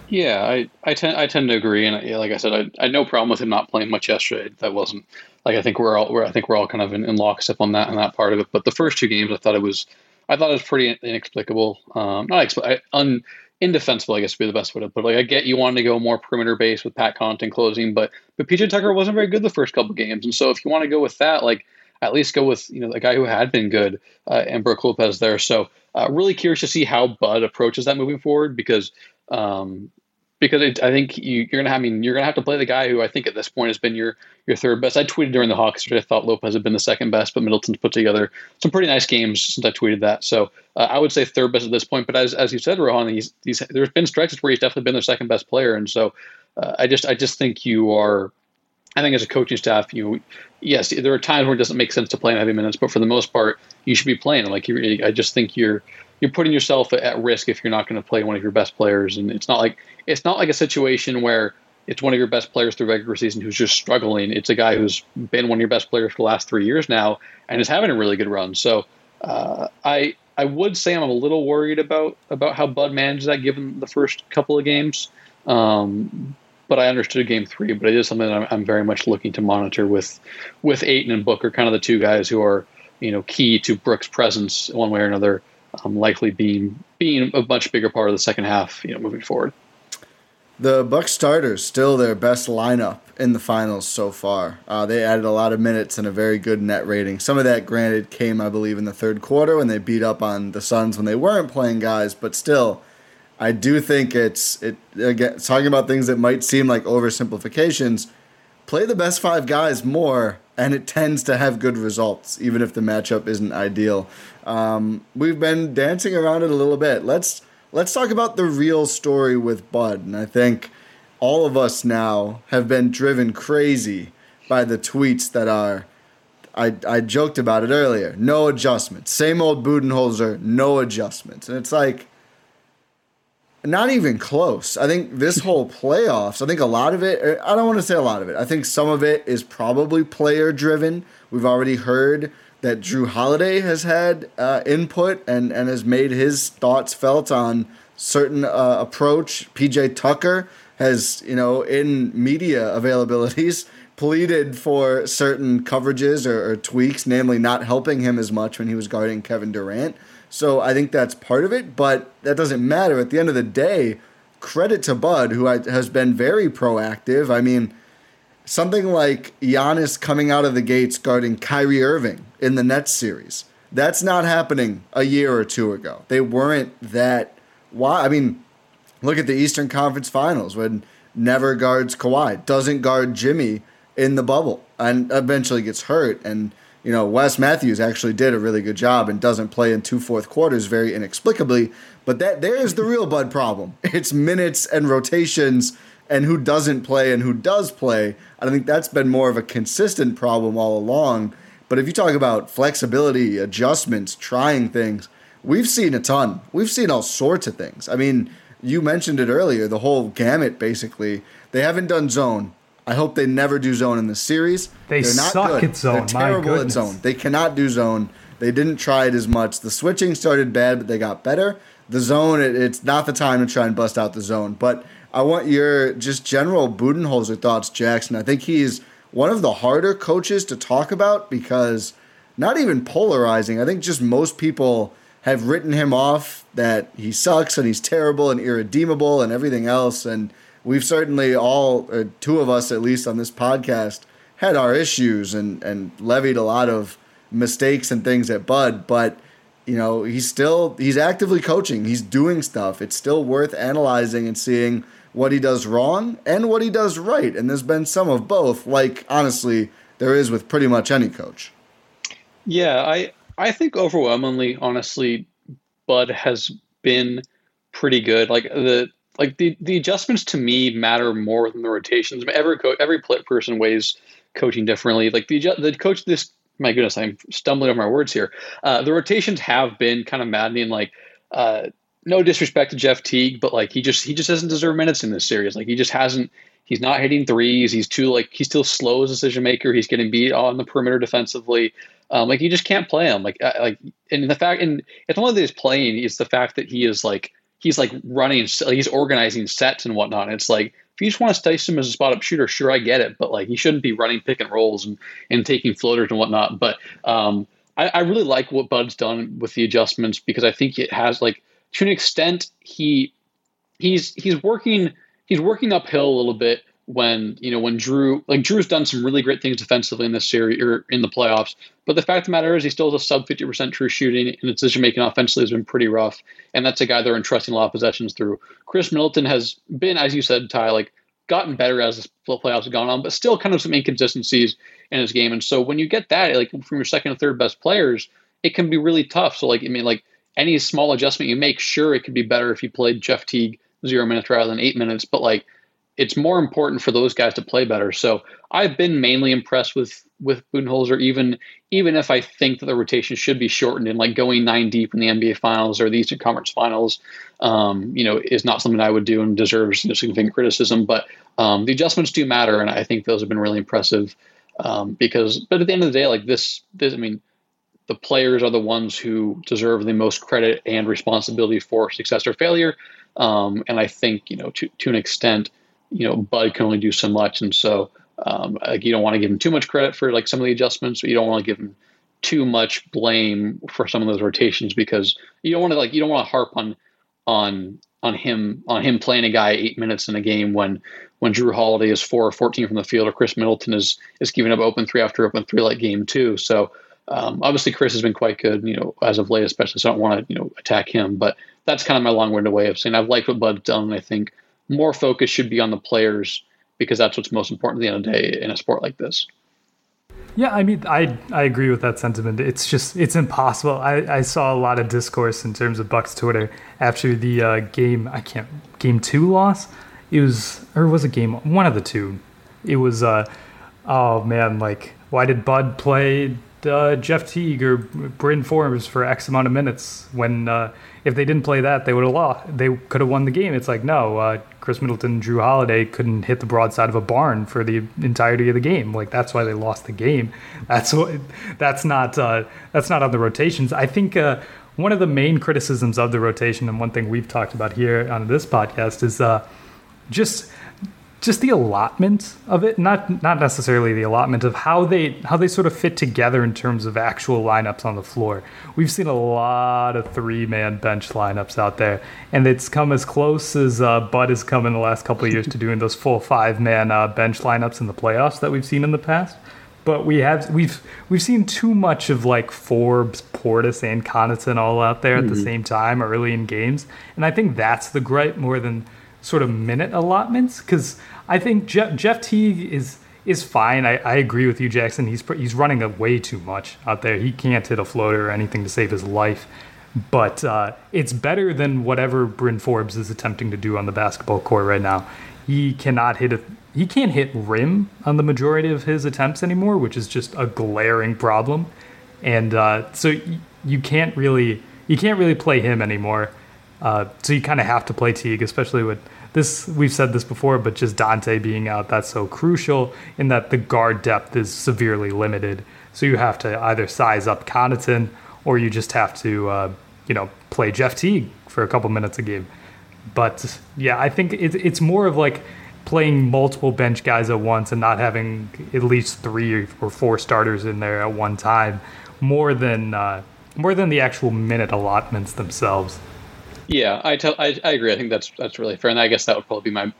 Yeah, I, I tend I tend to agree, and yeah, like I said, I, I had no problem with him not playing much yesterday. That wasn't like I think we're all we're, I think we're all kind of in, in lockstep on that and that part of it. But the first two games, I thought it was I thought it was pretty inexplicable. Um, not expl- un, indefensible, I guess would be the best way to put it. Like I get you wanted to go more perimeter based with Pat Connaughton closing, but but PJ Tucker wasn't very good the first couple games, and so if you want to go with that, like at least go with you know the guy who had been good uh, and Brook Lopez there. So uh, really curious to see how Bud approaches that moving forward because um, because it, I think you, are gonna have, I mean you're gonna have to play the guy who I think at this point has been your your third best. I tweeted during the Hawks I thought Lopez had been the second best, but Middleton's put together some pretty nice games since I tweeted that. So uh, I would say third best at this point. But as as you said, Rohan, he's, he's there's been stretches where he's definitely been their second best player, and so uh, I just I just think you are. I think as a coaching staff, you yes, there are times where it doesn't make sense to play in heavy minutes, but for the most part, you should be playing. Like you, I just think you're you're putting yourself at risk if you're not going to play one of your best players. And it's not like it's not like a situation where it's one of your best players through regular season who's just struggling. It's a guy who's been one of your best players for the last three years now and is having a really good run. So uh, I I would say I'm a little worried about about how Bud managed that given the first couple of games. Um, but I understood game three. But it is something that I'm, I'm very much looking to monitor with with Ayton and Booker, kind of the two guys who are you know key to Brook's presence one way or another um, likely being being a much bigger part of the second half, you know, moving forward. The Buck starters still their best lineup in the finals so far. Uh, they added a lot of minutes and a very good net rating. Some of that, granted, came I believe in the third quarter when they beat up on the Suns when they weren't playing guys, but still, I do think it's it again talking about things that might seem like oversimplifications. Play the best five guys more, and it tends to have good results, even if the matchup isn't ideal. Um, we've been dancing around it a little bit. Let's let's talk about the real story with Bud. And I think all of us now have been driven crazy by the tweets that are. I, I joked about it earlier. No adjustments. Same old Budenholzer, no adjustments. And it's like, not even close. I think this whole playoffs, I think a lot of it, I don't want to say a lot of it. I think some of it is probably player driven. We've already heard that Jrue Holiday has had uh, input and, and has made his thoughts felt on certain uh, approach. PJ Tucker has, you know, in media availabilities, pleaded for certain coverages or, or tweaks, namely not helping him as much when he was guarding Kevin Durant. So I think that's part of it, but that doesn't matter. At the end of the day, credit to Bud, who has been very proactive. I mean, something like Giannis coming out of the gates guarding Kyrie Irving in the Nets series. That's not happening a year or two ago. They weren't that. Why? I mean, look at the Eastern Conference Finals when never guards Kawhi, doesn't guard Jimmy in the bubble, and eventually gets hurt. And you know, Wes Matthews actually did a really good job and doesn't play in two fourth quarters very inexplicably. But that there is the real Bud problem. It's minutes and rotations and who doesn't play and who does play. I think that's been more of a consistent problem all along. But if you talk about flexibility, adjustments, trying things, we've seen a ton. We've seen all sorts of things. I mean, you mentioned it earlier, the whole gamut basically. They haven't done zone. I hope they never do zone in the series. They They're not suck good. at zone. They're terrible at zone. They cannot do zone. They didn't try it as much. The switching started bad, but they got better. The zone, it, it's not the time to try and bust out the zone. But I want your just general Budenholzer thoughts, Jackson. I think he's one of the harder coaches to talk about because not even polarizing. I think just most people have written him off that he sucks and he's terrible and irredeemable and everything else. And we've certainly all, uh, two of us at least on this podcast, had our issues and, and levied a lot of mistakes and things at Bud. But you know, he's still he's actively coaching. He's doing stuff. It's still worth analyzing and seeing what he does wrong and what he does right. And there's been some of both, like honestly, there is with pretty much any coach. Yeah, I I think overwhelmingly, honestly, Bud has been pretty good. Like the like the the adjustments to me matter more than the rotations. I mean, every co- every person weighs coaching differently. Like the the coach this my goodness, I'm stumbling over my words here. Uh, the rotations have been kind of maddening. Like, uh, no disrespect to Jeff Teague, but like he just he just doesn't deserve minutes in this series. Like he just hasn't. He's not hitting threes. He's too like he's still slow as a decision maker. He's getting beat on the perimeter defensively. Um, like you just can't play him. Like uh, like and the fact and it's one of he's playing is the fact that he is like he's like running he's organizing sets and whatnot. It's like if you just want to slice him as a spot up shooter, sure, I get it. But like, he shouldn't be running pick and rolls and, and taking floaters and whatnot. But um, I, I really like what Bud's done with the adjustments because I think it has like to an extent he he's he's working he's working uphill a little bit when you know when Jrue like Jrue's done some really great things defensively in this series or in the playoffs. But the fact of the matter is he still has a sub fifty percent true shooting and decision making offensively has been pretty rough. And that's a guy they're entrusting a lot of possessions through. Khris Middleton has been, as you said, Ti, like gotten better as the playoffs have gone on, but still kind of some inconsistencies in his game. And so when you get that, like from your second and third best players, it can be really tough. So like I mean, like any small adjustment you make, sure it could be better if you played Jeff Teague zero minutes rather than eight minutes, but like it's more important for those guys to play better. So I've been mainly impressed with with Budenholzer, even even if I think that the rotation should be shortened and like going nine deep in the NBA Finals or the Eastern Conference Finals, um, you know, is not something I would do and deserves you know, significant criticism. But um, the adjustments do matter, and I think those have been really impressive. Um, because, but at the end of the day, like this, this, I mean, the players are the ones who deserve the most credit and responsibility for success or failure. Um, and I think, you know, to to an extent you know, Bud can only do so much, and so um, like you don't want to give him too much credit for like some of the adjustments, but you don't want to give him too much blame for some of those rotations because you don't want to like you don't want to harp on on on him on him playing a guy eight minutes in a game when when Jrue Holiday is four or fourteen from the field or Khris Middleton is is giving up open three after open three like game two. So um, obviously Khris has been quite good, you know, as of late, especially. So I don't want to you know attack him, but that's kind of my long-winded way of saying I've liked what Bud's done. I think more focus should be on the players because that's what's most important at the end of the day in a sport like this. Yeah, I mean, I I agree with that sentiment. It's just it's impossible. I, I saw a lot of discourse in terms of Bucks Twitter after the uh, game. I can't game two loss. It was or was it game one of the two? It was. Uh, oh man, like why did Bud play uh, Jeff Teague or Bryn Forbes for X amount of minutes when uh, if they didn't play that, they would have lost. They could have won the game. It's like no, uh, Khris Middleton, Jrue Holiday couldn't hit the broadside of a barn for the entirety of the game. Like that's why they lost the game. That's what. That's not. Uh, that's not on the rotations. I think uh, one of the main criticisms of the rotation, and one thing we've talked about here on this podcast, is uh, just just the allotment of it, not not necessarily the allotment of how they how they sort of fit together in terms of actual lineups on the floor. We've seen a lot of three man bench lineups out there, and it's come as close as uh, Bud has come in the last couple of years to doing those full five man uh, bench lineups in the playoffs that we've seen in the past. But we have we've we've seen too much of like Forbes, Portis, and Connaughton all out there at mm-hmm. the same time early in games, and I think that's the gripe more than sort of minute allotments because I think Jeff, Jeff Teague is is fine. I, I agree with you, Jackson. He's he's running way too much out there. He can't hit a floater or anything to save his life. But uh, it's better than whatever Bryn Forbes is attempting to do on the basketball court right now. He cannot hit a he can't hit rim on the majority of his attempts anymore, which is just a glaring problem. And uh, so y- you can't really you can't really play him anymore. Uh, so you kind of have to play Teague, especially with this we've said this before, but just Donte being out, that's so crucial in that the guard depth is severely limited. So you have to either size up Connaughton or you just have to, uh, you know, play Jeff Teague for a couple minutes a game. but yeah, I think it's it's more of like playing multiple bench guys at once and not having at least three or four starters in there at one time, more than uh, more than the actual minute allotments themselves. Yeah, I tell I, I agree. I think that's that's really fair, and I guess that would probably be my.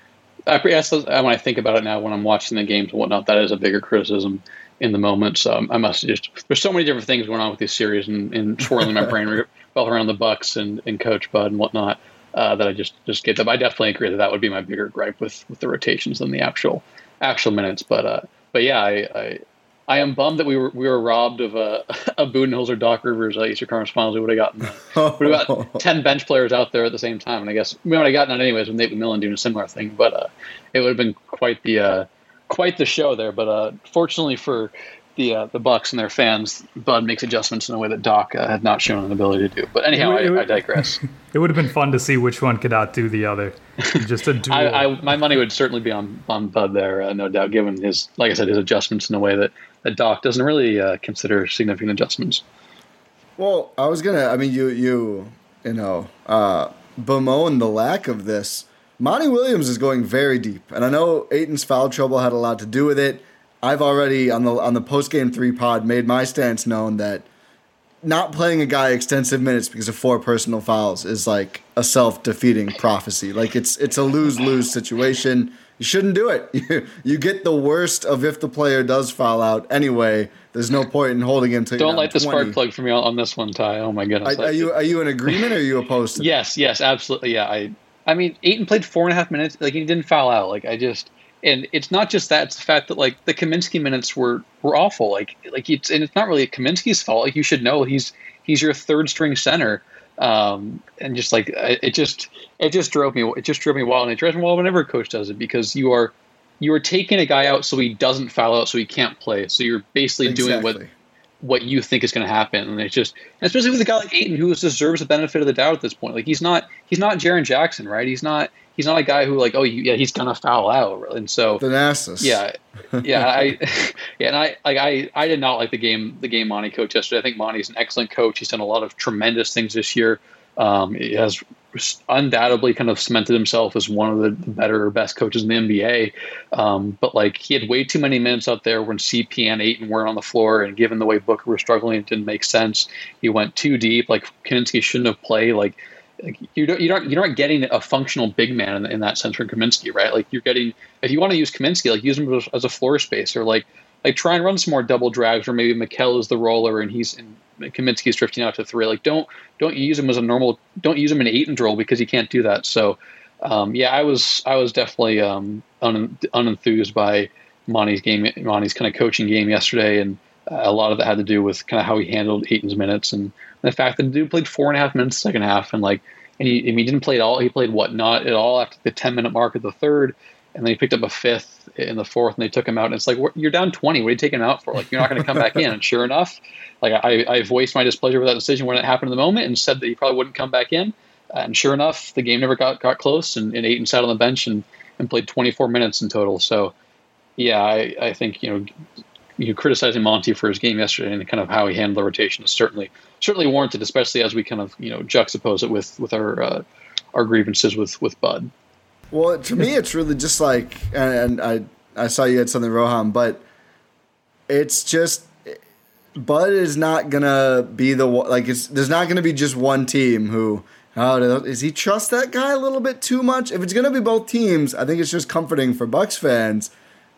I guess when I think about it now, when I'm watching the games and whatnot, that is a bigger criticism in the moment. So I must just there's so many different things going on with these series and, and swirling my brain well around the Bucks and, and Coach Bud and whatnot uh, that I just just get them. I definitely agree that that would be my bigger gripe with with the rotations than the actual actual minutes. But uh, but yeah, I, I I am bummed that we were we were robbed of a, a Budenholzer Doc Rivers uh, Eastern Conference Finals. We would have gotten uh, we got ten bench players out there at the same time, and I guess we would have gotten it anyways with Nate McMillan doing a similar thing. But uh, it would have been quite the uh, quite the show there. But uh, fortunately for the uh, the Bucks and their fans, Bud makes adjustments in a way that Doc uh, had not shown an ability to do. But anyhow, would- I, I digress. It would have been fun to see which one could outdo the other. Just a duel. I, I, my money would certainly be on on Bud there, uh, no doubt, given his like I said, his adjustments in a way that, that Doc doesn't really uh, consider significant adjustments. Well, I was gonna. I mean, you you you know uh, bemoan the lack of this. Monty Williams is going very deep, and I know Ayton's foul trouble had a lot to do with it. I've already on the on the post game three pod made my stance known that not playing a guy extensive minutes because of four personal fouls is like a self defeating prophecy. Like it's it's a lose lose situation. You shouldn't do it. You, you get the worst of if the player does foul out anyway. There's no point in holding him to Don't light the spark plug for me on, this one, Ti. Oh my goodness! Are, are you are you in agreement or are you opposed to? Yes, yes, absolutely. Yeah, I, I mean, Ayton played four and a half minutes. Like he didn't foul out. Like I just, and it's not just that. It's the fact that like the Kaminsky minutes were were awful. Like like it's and it's not really Kaminsky's fault. Like you should know he's he's your third string center. Um, and just like it just it just drove me it just drove me wild and it drives me wild whenever a coach does it because you are you are taking a guy out so he doesn't foul out so he can't play so you're basically doing what what you think is going to happen, and it's just and especially with a guy like Ayton who deserves the benefit of the doubt at this point. Like he's not he's not Jaren Jackson, right? He's not he's not a guy who like oh yeah he's to foul out, and so Thanasis. yeah, yeah, I yeah, and I like I I did not like the game the game Monty coach yesterday. I think Monty's an excellent coach. He's done a lot of tremendous things this year. Um, he has undoubtedly kind of cemented himself as one of the better or best coaches in the NBA. Um, but like he had way too many minutes out there when CPN CP and weren't on the floor, and given the way Booker was struggling, it didn't make sense. He went too deep. Like Kaminsky shouldn't have played. Like like you don't, you're not you're not getting a functional big man in, in that sense from Kaminsky, right? Like you're getting if you want to use Kaminsky, like use him as, as a floor spacer, like like try and run some more double drags, or maybe Mikal is the roller and he's and Kaminsky's drifting out to three. Like don't don't use him as a normal don't use him in eight and roll because he can't do that. So um, yeah, I was I was definitely um, un, unenthused by Monty's game, Monty's kind of coaching game yesterday, and uh, a lot of that had to do with kind of how he handled Ayton's minutes and the fact that the dude played four and a half minutes second half, and like, and he, and he didn't play at all. He played what not at all after the ten minute mark of the third, and then he picked up a fifth in the fourth, and they took him out. And it's like you're down twenty. What are you taking him out for? Like you're not going to come back in. And sure enough, like I, I voiced my displeasure with that decision when it happened in the moment, and said that he probably wouldn't come back in. And sure enough, the game never got got close, and, and Ayton sat on the bench and, and played 24 minutes in total. So, yeah, I, I think you know you criticizing Monty for his game yesterday and kind of how he handled the rotation is certainly certainly warranted, especially as we kind of you know juxtapose it with with our uh, our grievances with with Bud. Well, to me, it's really just like, and, and I I saw you had something, Rohan, but it's just Bud is not gonna be the like it's there's not gonna be just one team who. Oh, does he trust that guy a little bit too much? If it's gonna be both teams, I think it's just comforting for Bucks fans,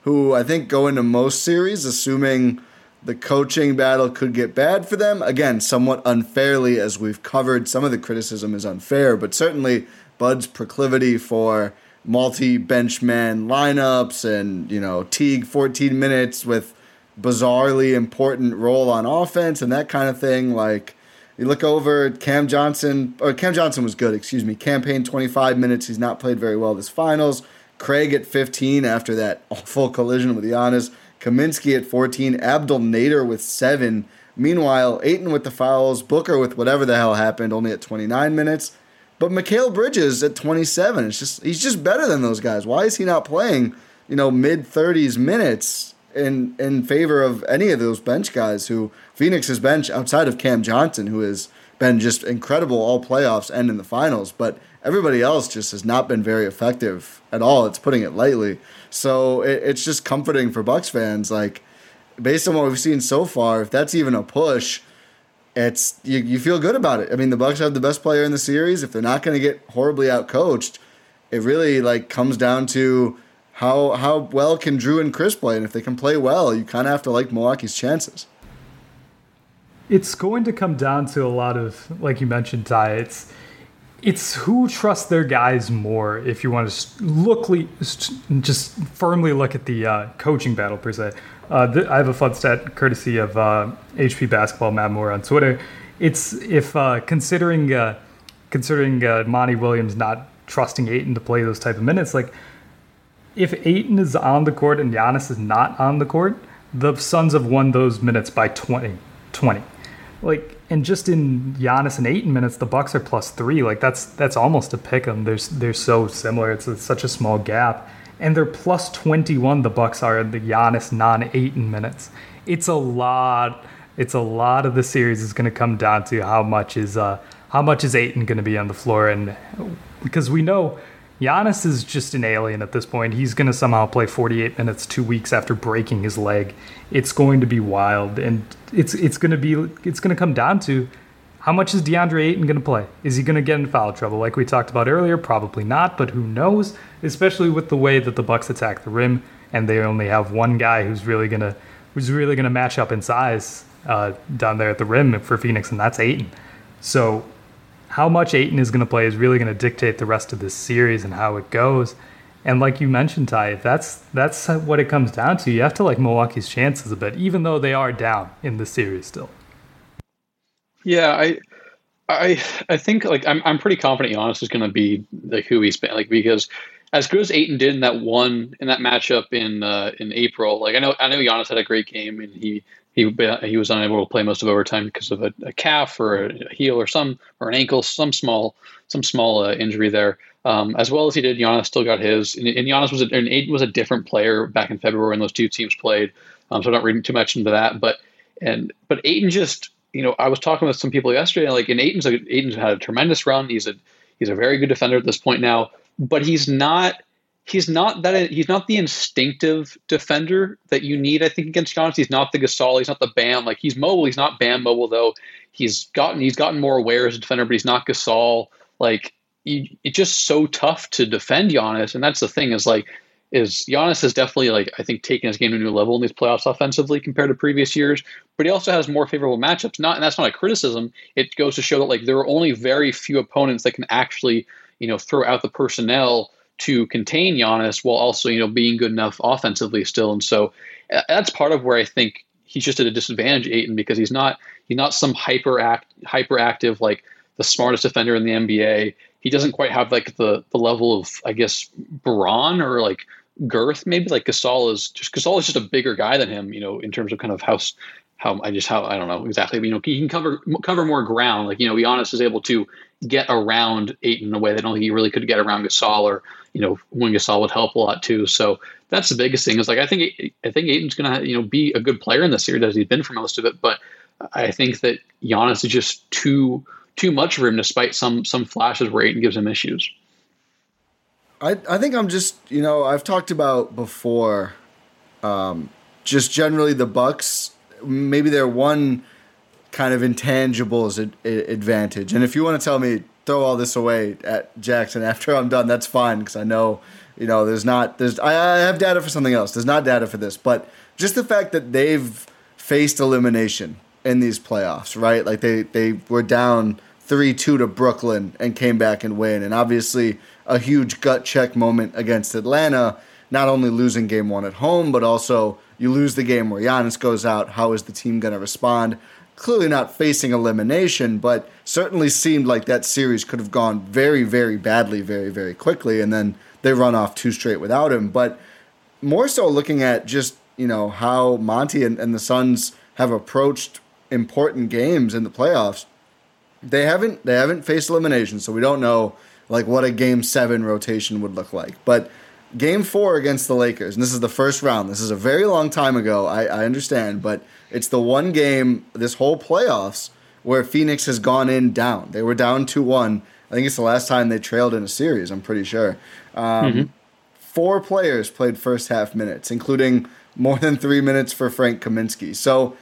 who I think go into most series assuming the coaching battle could get bad for them. Again, somewhat unfairly, as we've covered. Some of the criticism is unfair, but certainly Bud's proclivity for multi benchman lineups and, you know, Teague 14 minutes with bizarrely important role on offense and that kind of thing. Like, you look over Cam Johnson, or Cam Johnson was good, excuse me. Cam Payne 25 minutes. He's not played very well this finals. Craig at 15 after that awful collision with Giannis. Kaminsky at 14. Abdel Nader with 7. Meanwhile, Ayton with the fouls. Booker with whatever the hell happened, only at 29 minutes. But Mikal Bridges at 27. It's just he's just better than those guys. Why is he not playing, you know, mid 30s minutes in in favor of any of those bench guys who Phoenix's bench outside of Cam Johnson, who has been just incredible all playoffs and in the finals. But everybody else just has not been very effective at all. It's putting it lightly. So it, it's just comforting for Bucks fans. Like based on what we've seen so far, if that's even a push, it's you, you feel good about it. I mean, the Bucks have the best player in the series. If they're not going to get horribly outcoached, it really like comes down to how how well can Jrue and Khris play, and if they can play well, you kind of have to like Milwaukee's chances. It's going to come down to a lot of, like you mentioned, Ti. It's it's who trusts their guys more. If you want to look, just firmly look at the uh, coaching battle per se. Uh, th- I have a fun stat courtesy of uh, HP Basketball Matt Moore on Twitter. It's if uh, considering uh, considering uh, Monty Williams not trusting Ayton to play those type of minutes, like if Ayton is on the court and Giannis is not on the court, the Suns have won those minutes by 20. 20. Like, and just in Giannis and Ayton minutes, the Bucks are plus three. Like that's that's almost a pick 'em. They're they're so similar. It's, it's such a small gap, and they're plus 21. The Bucks are in the Giannis non Ayton minutes. It's a lot. It's a lot of the series is going to come down to how much is uh how much is Ayton going to be on the floor, and because we know Giannis is just an alien at this point. He's going to somehow play 48 minutes two weeks after breaking his leg. It's going to be wild, and it's it's going to be it's going to come down to how much is DeAndre Ayton going to play? Is he going to get in foul trouble like we talked about earlier? Probably not, but who knows? Especially with the way that the Bucks attack the rim, and they only have one guy who's really going to who's really going to match up in size uh, down there at the rim for Phoenix, and that's Ayton. So how much Ayton is going to play is really going to dictate the rest of this series and how it goes. And like you mentioned, Ti, that's that's what it comes down to. You have to like Milwaukee's chances a bit, even though they are down in the series still. Yeah, I, I, I think like I'm I'm pretty confident Giannis is going to be like who he's been like because as good as Ayton did in that one in that matchup in uh, in April, like I know I know Giannis had a great game and he he he was unable to play most of overtime because of a, a calf or a heel or some or an ankle, some small some small uh, injury there. Um, as well as he did, Giannis still got his. And, and Giannis was a, and Ayton was a different player back in February when those two teams played. Um, so I'm not reading too much into that, but and but Ayton just you know I was talking with some people yesterday, like and Ayton's a, Ayton's had a tremendous run. He's a he's a very good defender at this point now, but he's not he's not that he's not the instinctive defender that you need. I think against Giannis, he's not the Gasol, he's not the Bam. Like he's mobile, he's not Bam mobile though. He's gotten he's gotten more aware as a defender, but he's not Gasol. Like it's just so tough to defend Giannis, and that's the thing is like is Giannis has definitely like I think taken his game to a new level in these playoffs offensively compared to previous years, but he also has more favorable matchups. Not and that's not a criticism. It goes to show that like there are only very few opponents that can actually you know throw out the personnel to contain Giannis while also you know being good enough offensively still. And so uh, that's part of where I think he's just at a disadvantage, Ayton, because he's not he's not some hyper act hyperactive like the smartest defender in the NBA. He doesn't quite have like the the level of I guess brawn or like girth maybe like Gasol is just Gasol is just a bigger guy than him, you know, in terms of kind of how how I just how I don't know exactly, but, you know, he can cover cover more ground. Like you know, Giannis is able to get around Ayton in a way that only he really could get around Gasol, or you know, when Gasol would help a lot too. So that's the biggest thing. Is like I think I think Ayton's gonna you know be a good player in this series as he's been for most of it, but I think that Giannis is just too too much for him, despite some some flashes where Ayton gives him issues. I I think I'm just you know I've talked about before, um, just generally the Bucks. Maybe they're one kind of intangibles advantage. And if you want to tell me throw all this away at Jackson after I'm done, that's fine because I know you know there's not there's I, I have data for something else. There's not data for this, but just the fact that they've faced elimination in these playoffs, right? Like they they were down three two to Brooklyn and came back and win, and obviously a huge gut check moment against Atlanta. Not only losing game one at home, but also you lose the game where Giannis goes out. How is the team going to respond? clearly not facing elimination, but certainly seemed like that series could have gone very, very badly, very, very quickly, and then they run off two straight without him. But more so looking at just, you know, how Monty and, and the Suns have approached important games in the playoffs. They haven't they haven't faced elimination, so we don't know like what a game seven rotation would look like. But game four against the Lakers, and this is the first round. This is a very long time ago, I, I understand, but it's the one game this whole playoffs where Phoenix has gone in down. They were down 2 1, I think it's the last time they trailed in a series. I'm pretty sure. Um, Mm-hmm. Four players played first half minutes, including more than three minutes for Frank Kaminsky. So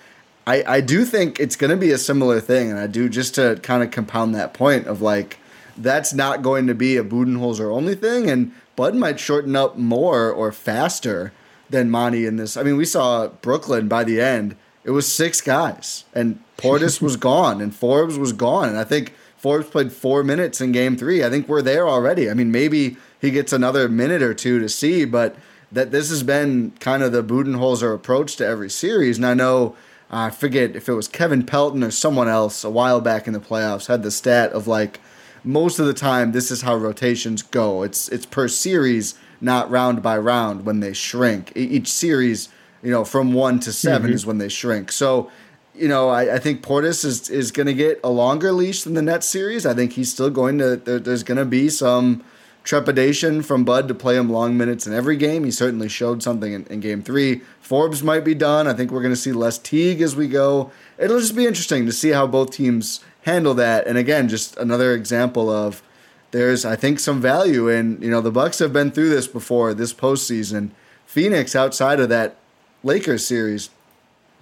I, I do think it's going to be a similar thing, and I do just to kind of compound that point of like that's not going to be a Budenholzer only thing, and Bud might shorten up more or faster than Monty in this. I mean, we saw Brooklyn by the end; it was six guys, and Portis was gone, and Forbes was gone, and I think Forbes played four minutes in Game Three. I think we're there already. I mean, maybe he gets another minute or two to see, but that this has been kind of the Budenholzer approach to every series, and I know. I forget if it was Kevin Pelton or someone else a while back in the playoffs had the stat of like most of the time this is how rotations go. It's it's per series, not round by round when they shrink. Each series, you know, from one to 7 mm-hmm. is when they shrink. So, you know, I, I think Portis is is going to get a longer leash than the Nets series. I think he's still going to. There, there's going to be some trepidation from Bud to play him long minutes in every game. He certainly showed something in, in game three. Forbes might be done. I think we're going to see less Teague as we go. It'll just be interesting to see how both teams handle that. And again, just another example of there's I think some value in you know the Bucks have been through this before this postseason. Phoenix outside of that Lakers series,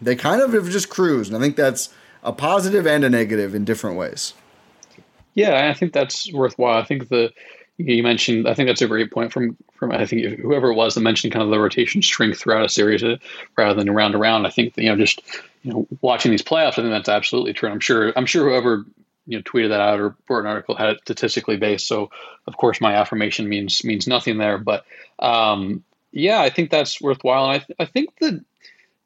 they kind of have just cruised. And I think that's a positive and a negative in different ways. Yeah, I think that's worthwhile. I think the you mentioned. I think that's a great point from from I think whoever it was that mentioned kind of the rotation strength throughout a series uh, rather than round to round. I think you know just you know watching these playoffs. I think that's absolutely true. I'm sure. I'm sure whoever you know tweeted that out or wrote an article had it statistically based. So of course my affirmation means means nothing there. But um, yeah, I think that's worthwhile. And I th- I think that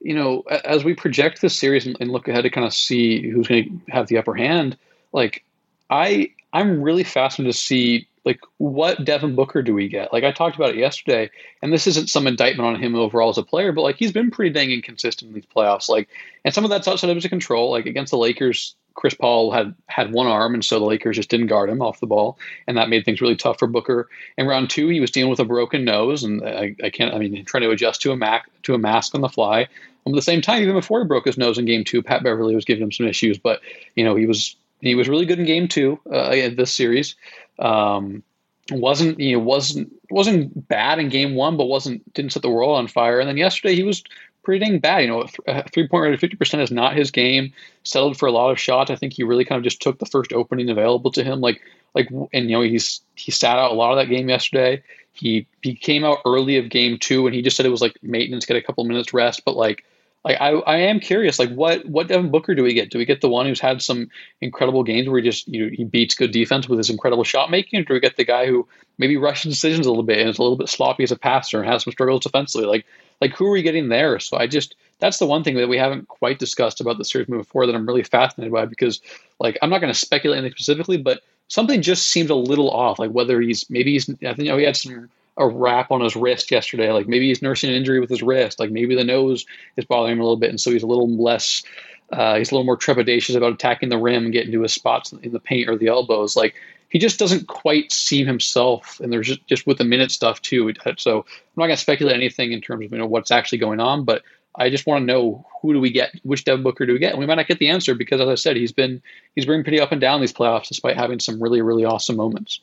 you know as we project this series and, and look ahead to kind of see who's going to have the upper hand, like I I'm really fascinated to see like what Devin Booker do we get? Like I talked about it yesterday, and this isn't some indictment on him overall as a player, but like he's been pretty dang inconsistent in these playoffs. Like, and some of that's outside of his control. Like against the Lakers, Chris Paul had had one arm, and so the Lakers just didn't guard him off the ball, and that made things really tough for Booker. In round two, he was dealing with a broken nose, and I, I can't. I mean, trying to adjust to a mac to a mask on the fly. And at the same time, even before he broke his nose in game two, Pat Beverley was giving him some issues, but you know he was he was really good in game two uh, in this series. Um, wasn't you know wasn't wasn't bad in game one, but wasn't didn't set the world on fire. And then yesterday he was pretty dang bad. You know, three point rate of fifty percent is not his game. Settled for a lot of shots. I think he really kind of just took the first opening available to him. Like like and you know he's he sat out a lot of that game yesterday. He he came out early of game two and he just said it was like maintenance, get a couple minutes rest, but like like I, I am curious, like what what Devin Booker do we get? Do we get the one who's had some incredible games where he just you know he beats good defense with his incredible shot making, or do we get the guy who maybe rushes decisions a little bit and is a little bit sloppy as a passer and has some struggles defensively? Like like who are we getting there? So I just that's the one thing that we haven't quite discussed about the series moving forward that I'm really fascinated by because like I'm not going to speculate anything specifically, but something just seems a little off. Like whether he's maybe he's I think you know he had some a wrap on his wrist yesterday. Like maybe he's nursing an injury with his wrist. Like maybe the nose is bothering him a little bit, and so he's a little less. Uh, he's a little more trepidatious about attacking the rim and getting to his spots in the paint or the elbows. Like he just doesn't quite seem himself, and there's just, just with the minute stuff too. So I'm not going to speculate anything in terms of you know what's actually going on, but I just want to know who do we get, which Devin Booker do we get, and we might not get the answer because, as I said, he's been he's been pretty up and down these playoffs despite having some really really awesome moments.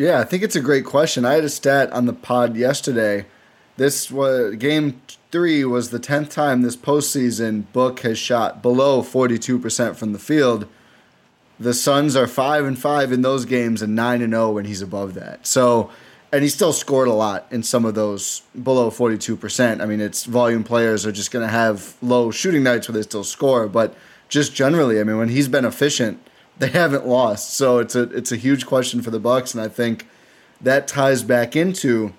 Yeah, I think it's a great question. I had a stat on the pod yesterday. This was game three was the tenth time this postseason Book has shot below forty two percent from the field. The Suns are five and five in those games and nine and zero when he's above that. So, and he still scored a lot in some of those below forty two percent. I mean, it's volume players are just going to have low shooting nights where they still score, but just generally, I mean, when he's been efficient they haven't lost. So it's a it's a huge question for the Bucks, and I think that ties back into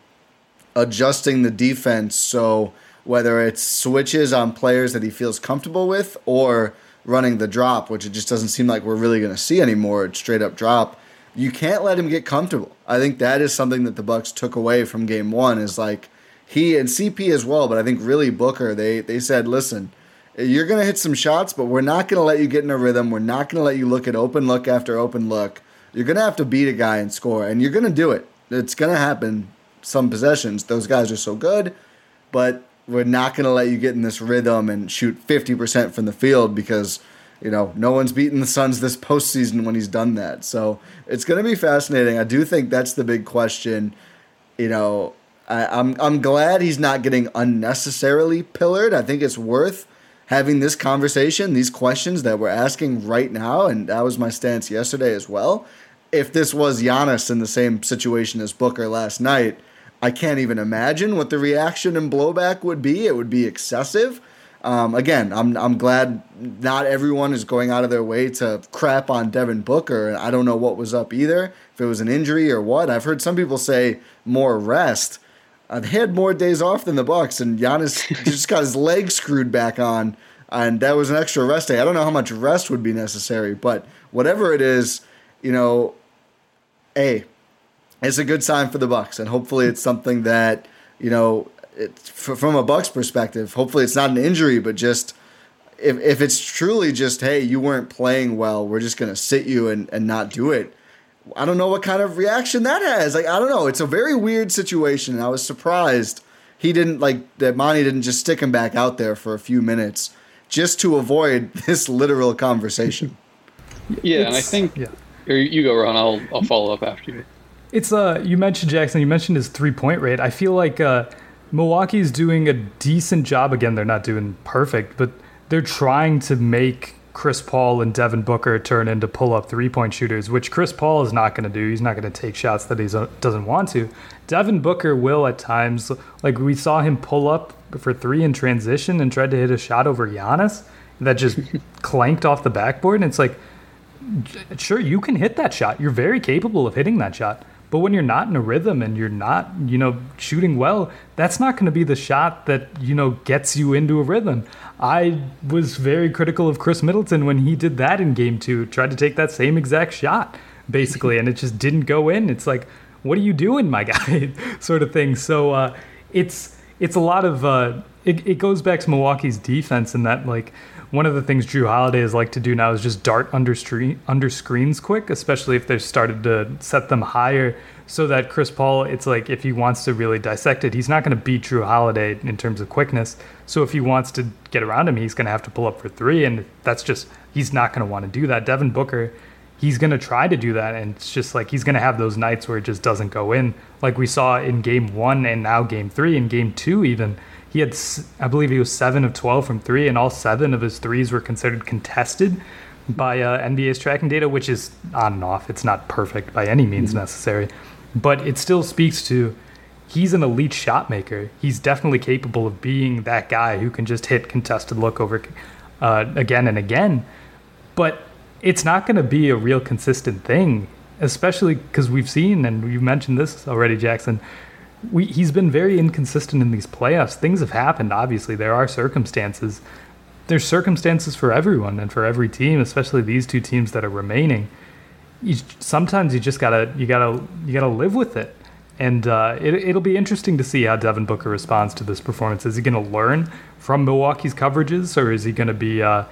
adjusting the defense. So whether it's switches on players that he feels comfortable with, or running the drop, which it just doesn't seem like we're really going to see anymore. It's straight up drop. You can't let him get comfortable. I think that is something that the Bucks took away from Game One. Is like he and CP as well, but I think really Booker. They they said, listen you're going to hit some shots, but we're not going to let you get in a rhythm. We're not going to let you look at open look after open look. You're going to have to beat a guy and score, and you're going to do it. It's going to happen some possessions. Those guys are so good, but we're not going to let you get in this rhythm and shoot 50% from the field because you know, no one's beaten the Suns this postseason when he's done that. So it's going to be fascinating. I do think that's the big question. You know, I, I'm I'm glad he's not getting unnecessarily pillared. I think it's worth having this conversation, these questions that we're asking right now, and that was my stance yesterday as well. If this was Giannis in the same situation as Booker last night, I can't even imagine what the reaction and blowback would be. It would be excessive. Um, again, I'm I'm glad not everyone is going out of their way to crap on Devin Booker. I don't know what was up either, if it was an injury or what. I've heard some people say more rest. They had more days off than the Bucks, and Giannis just got his leg screwed back on, and that was an extra rest day. I don't know how much rest would be necessary, but whatever it is, you know, a it's a good sign for the Bucks, and hopefully it's something that you know it's from a Bucks perspective. Hopefully, it's not an injury, but just if if it's truly just hey, you weren't playing well, we're just gonna sit you and and not do it. I don't know what kind of reaction that has. Like I don't know. It's a very weird situation. And I was surprised he didn't like that. Monty didn't just stick him back out there for a few minutes just to avoid this literal conversation. Yeah, it's, and I think yeah. you go, Ron. I'll I'll follow up after you. It's uh, you mentioned Jackson. You mentioned his three point rate. I feel like uh, Milwaukee's doing a decent job. Again, they're not doing perfect, but they're trying to make Chris Paul and Devin Booker turn into pull up three point shooters, which Chris Paul is not going to do. He's not going to take shots that he doesn't want to. Devin Booker will at times, like we saw him pull up for three in transition and tried to hit a shot over Giannis that just clanked off the backboard. And it's like, sure, you can hit that shot. You're very capable of hitting that shot. But when you're not in a rhythm and you're not, you know, shooting well, that's not going to be the shot that, you know, gets you into a rhythm. I was very critical of Khris Middleton when he did that in game two, tried to take that same exact shot, basically, and it just didn't go in. It's like, what are you doing, my guy? sort of thing. So uh, it's it's a lot of uh, it, it goes back to Milwaukee's defense in that like one of the things Jrue Holiday has like to do now is just dart under, under screens quick, especially if they've started to set them higher so that Chris Paul, it's like if he wants to really dissect it, he's not going to beat Jrue Holiday in terms of quickness. So if he wants to get around him, he's going to have to pull up for three, and that's just he's not going to want to do that. Devin Booker, he's going to try to do that, and it's just like he's going to have those nights where it just doesn't go in, like we saw in Game One and now Game Three and Game Two even he had, I believe, he was seven of twelve from three, and all seven of his threes were considered contested by uh, NBA's tracking data, which is on and off. It's not perfect by any means mm-hmm. necessary, but it still speaks to he's an elite shot maker. He's definitely capable of being that guy who can just hit contested look over uh, again and again. But it's not going to be a real consistent thing, especially because we've seen, and you mentioned this already, Jackson we, he's been very inconsistent in these playoffs. Things have happened. Obviously, there are circumstances. There's circumstances for everyone and for every team, especially these two teams that are remaining. You, sometimes you just gotta you gotta you gotta live with it, and uh, it, it'll be interesting to see how Devin Booker responds to this performance. Is he to learn from Milwaukee's coverages, or is he to be uh,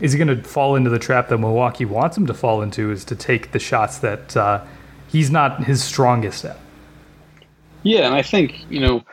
is he to fall into the trap that Milwaukee wants him to fall into? Is to take the shots that uh, he's not his strongest at. Yeah, and I think you know,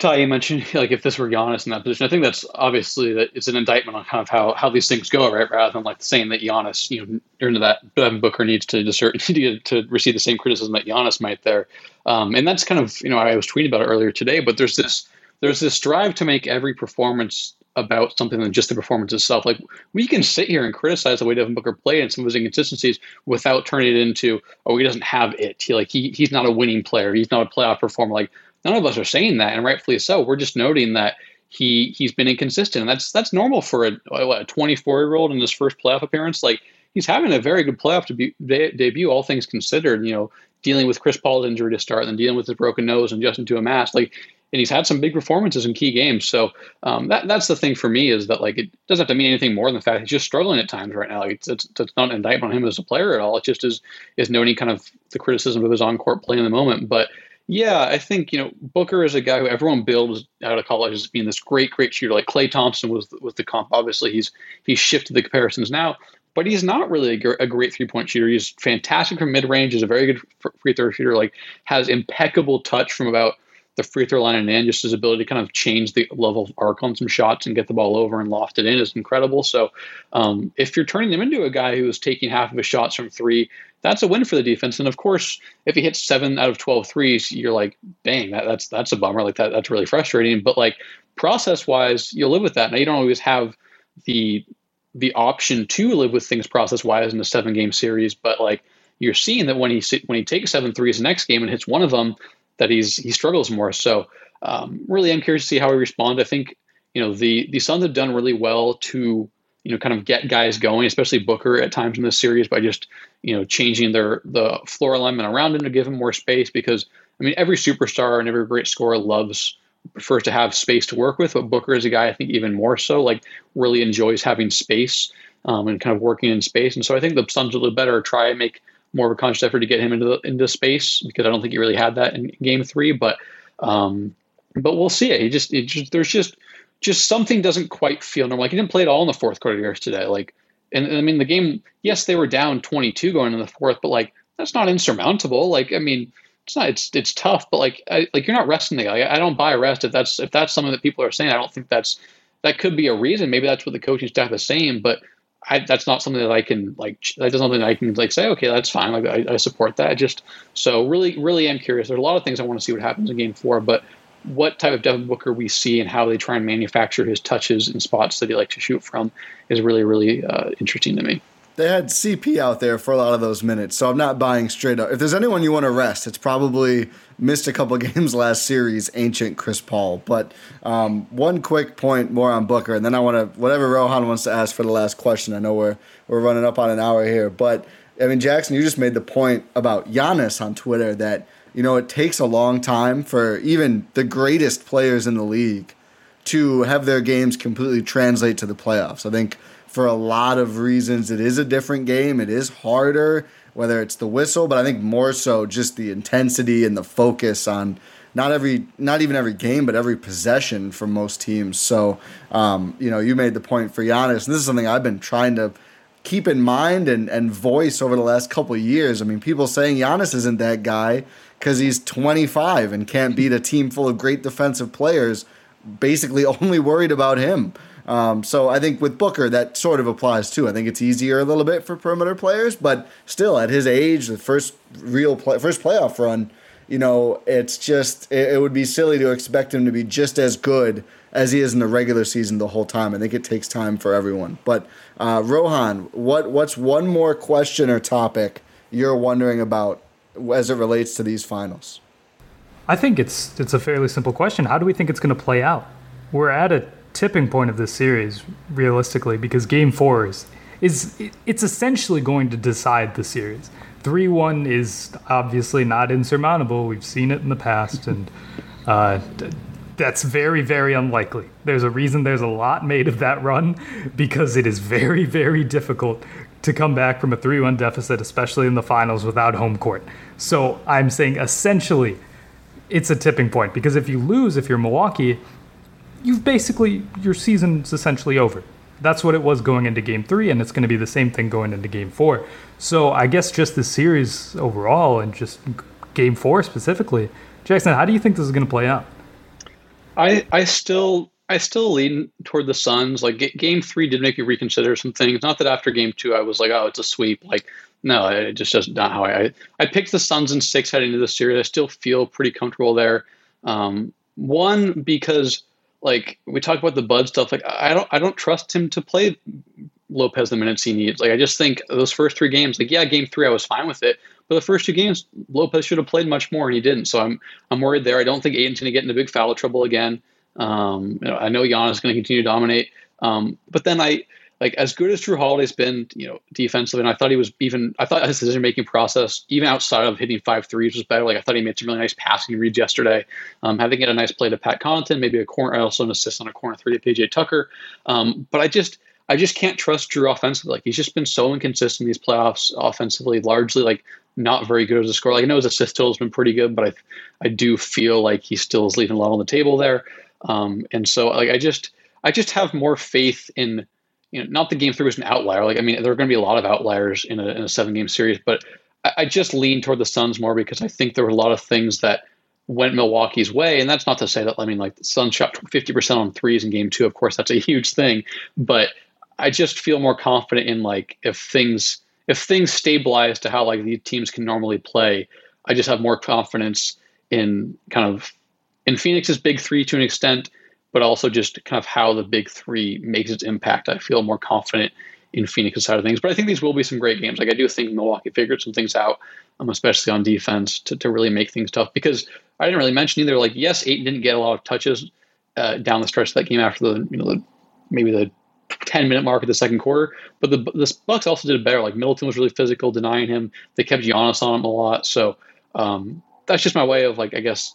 Ti, you mentioned like if this were Giannis in that position, I think that's obviously that it's an indictment on kind of how how these things go, right? Rather than like saying that Giannis, you know, into that Devin Booker needs to discern to, to receive the same criticism that Giannis might there, um, and that's kind of you know I was tweeting about it earlier today, but there's this there's this drive to make every performance about something than just the performance itself. Like we can sit here and criticize the way Devin Booker played and some of his inconsistencies without turning it into, oh, he doesn't have it. He like he he's not a winning player. He's not a playoff performer. Like none of us are saying that, and rightfully so. We're just noting that he he's been inconsistent, and that's that's normal for a what, a 24 year old in his first playoff appearance. Like he's having a very good playoff debut, de- debut, all things considered. You know, dealing with Chris Paul's injury to start, and then dealing with his broken nose and adjusting to a mask. Like and he's had some big performances in key games. So um, that that's the thing for me is that like it doesn't have to mean anything more than the fact he's just struggling at times right now. Like it's, it's, it's not an indictment on him as a player at all. It just is is noting kind of the criticism of his on court play in the moment. But yeah, I think you know Booker is a guy who everyone builds out of college as being this great, great shooter. Like Klay Thompson was was the comp. Obviously, he's he's shifted the comparisons now, but he's not really a, great three point shooter. He's fantastic from mid range. He's a very good free throw shooter. Like has impeccable touch from about the free throw line and in, just his ability to kind of change the level of arc on some shots and get the ball over and loft it in is incredible. So um, if you're turning them into a guy who is taking half of his shots from three, that's a win for the defense. And of course, if he hits seven out of 12 threes, you're like, dang, that, that's that's a bummer. Like that, that's really frustrating. But like process wise, you'll live with that. Now you don't always have the the option to live with things process wise in a seven game series, but like you're seeing that when he when he takes seven threes the next game and hits one of them, that he's he struggles more. So um, really, I'm curious to see how he responds. I think you know the the Suns have done really well to you know kind of get guys going, especially Booker at times in this series by just you know changing their the floor alignment around him to give him more space. Because I mean, every superstar and every great scorer loves prefers to have space to work with, but Booker is a guy I think even more so like really enjoys having space um, and kind of working in space. And so I think the Suns will do better try and make more of a conscious effort to get him into the, into space because I don't think he really had that in game three. But um, but we'll see it. He just, it just there's just just something doesn't quite feel normal. Like he didn't play at all in the fourth quarter yesterday. Like and, and I mean the game, yes, they were down 22 going in the fourth, but like that's not insurmountable. Like I mean, it's not it's it's tough, but like I, like you're not resting the guy. I don't buy rest if that's if that's something that people are saying. I don't think that's that could be a reason. Maybe that's what the coaching staff is saying, but I, that's not something that I can like. That's something that I can like say. Okay, that's fine. Like I, I support that. just so really, really am curious. There's a lot of things I want to see what happens in Game Four, but what type of Devin Booker we see and how they try and manufacture his touches and spots that he likes to shoot from is really, really uh, interesting to me they had CP out there for a lot of those minutes, so I'm not buying straight up. If there's anyone you want to rest, it's probably missed a couple games last series, ancient Chris Paul. But um, one quick point more on Booker, and then I want to whatever Rohan wants to ask for the last question. I know we're we're running up on an hour here, but I mean Jackson, you just made the point about Giannis on Twitter that you know it takes a long time for even the greatest players in the league to have their games completely translate to the playoffs. I think for a lot of reasons. It is a different game. It is harder, whether it's the whistle, but I think more so just the intensity and the focus on not every, not even every game, but every possession for most teams. So, um, you know, you made the point for Giannis, and this is something I've been trying to keep in mind and, and voice over the last couple years. I mean, people saying Giannis isn't that guy because he's 25 and can't beat a team full of great defensive players, basically only worried about him. Um, so I think with Booker, that sort of applies too. I think it's easier a little bit for perimeter players, but still, at his age, the first real play, first playoff run, you know, it's just it, it, would be silly to expect him to be just as good as he is in the regular season the whole time. I think it takes time for everyone. But uh, Rohan, what what's one more question or topic you're wondering about as it relates to these finals? I think it's it's a fairly simple question. How do we think it's going to play out? We're at a tipping point of this series, realistically, because Game Four is is it's essentially going to decide the series. Three one is obviously not insurmountable. We've seen it in the past, and uh, that's very very unlikely. There's a reason there's a lot made of that run because it is very very difficult to come back from a 3-1 deficit especially in the finals without home court. So I'm saying essentially it's a tipping point because if you lose if you're Milwaukee you've basically your season's essentially over. That's what it was going into game three, and it's going to be the same thing going into game four. So I guess just the series overall and just game four specifically, Jackson, how do you think this is going to play out? I I still I still lean toward the Suns. Like game three did make me reconsider some things. Not that after game two I was like, oh, it's a sweep. Like no, it just does not how I I picked the Suns in six heading into the series. I still feel pretty comfortable there. Um, one because like we talk about the Bud stuff. Like I don't I don't trust him to play Lopez the minutes he needs. Like I just think those first three games, like yeah, game three I was fine with it, but the first two games Lopez should have played much more and he didn't. So I'm I'm worried there. I don't think Ayton's going to get into big foul trouble again. Um, you know, I know Giannis is going to continue to dominate, um, but then I like as good as Jrue Holiday's been, you know, defensively, and I thought he was even. I thought his decision making process, even outside of hitting five threes, was better. Like I thought he made some really nice passing reads yesterday. Um, having it a nice play to Pat Connaughton, maybe a corner, also an assist on a corner three to PJ Tucker. Um, but I just, I just can't trust Jrue offensively. Like he's just been so inconsistent these playoffs offensively, largely like not very good as a scorer. Like I know his assist total has been pretty good, but I, I do feel like he still is leaving a lot on the table there. Um, and so like I just, I just have more faith in you know, not the game three was an outlier. Like, I mean, there are going to be a lot of outliers in a, in a seven game series, but I, I, just lean toward the Suns more because I think there were a lot of things that went Milwaukee's way. And that's not to say that I mean like the Suns shot 50% on threes in game two. Of course, that's a huge thing. But I just feel more confident in like if things if things stabilize to how like these teams can normally play, I just have more confidence in kind of in Phoenix's big three to an extent, but also just kind of how the big three makes its impact. I feel more confident in Phoenix's side of things. But I think these will be some great games. Like I do think Milwaukee figured some things out, um, especially on defense, to, to really make things tough. Because I didn't really mention either. Like yes, Ayton didn't get a lot of touches uh, down the stretch of that game after the you know the, maybe the 10 minute mark of the second quarter. But the the Bucks also did better. Like Middleton was really physical, denying him. They kept Giannis on him a lot. So um, that's just my way of like I guess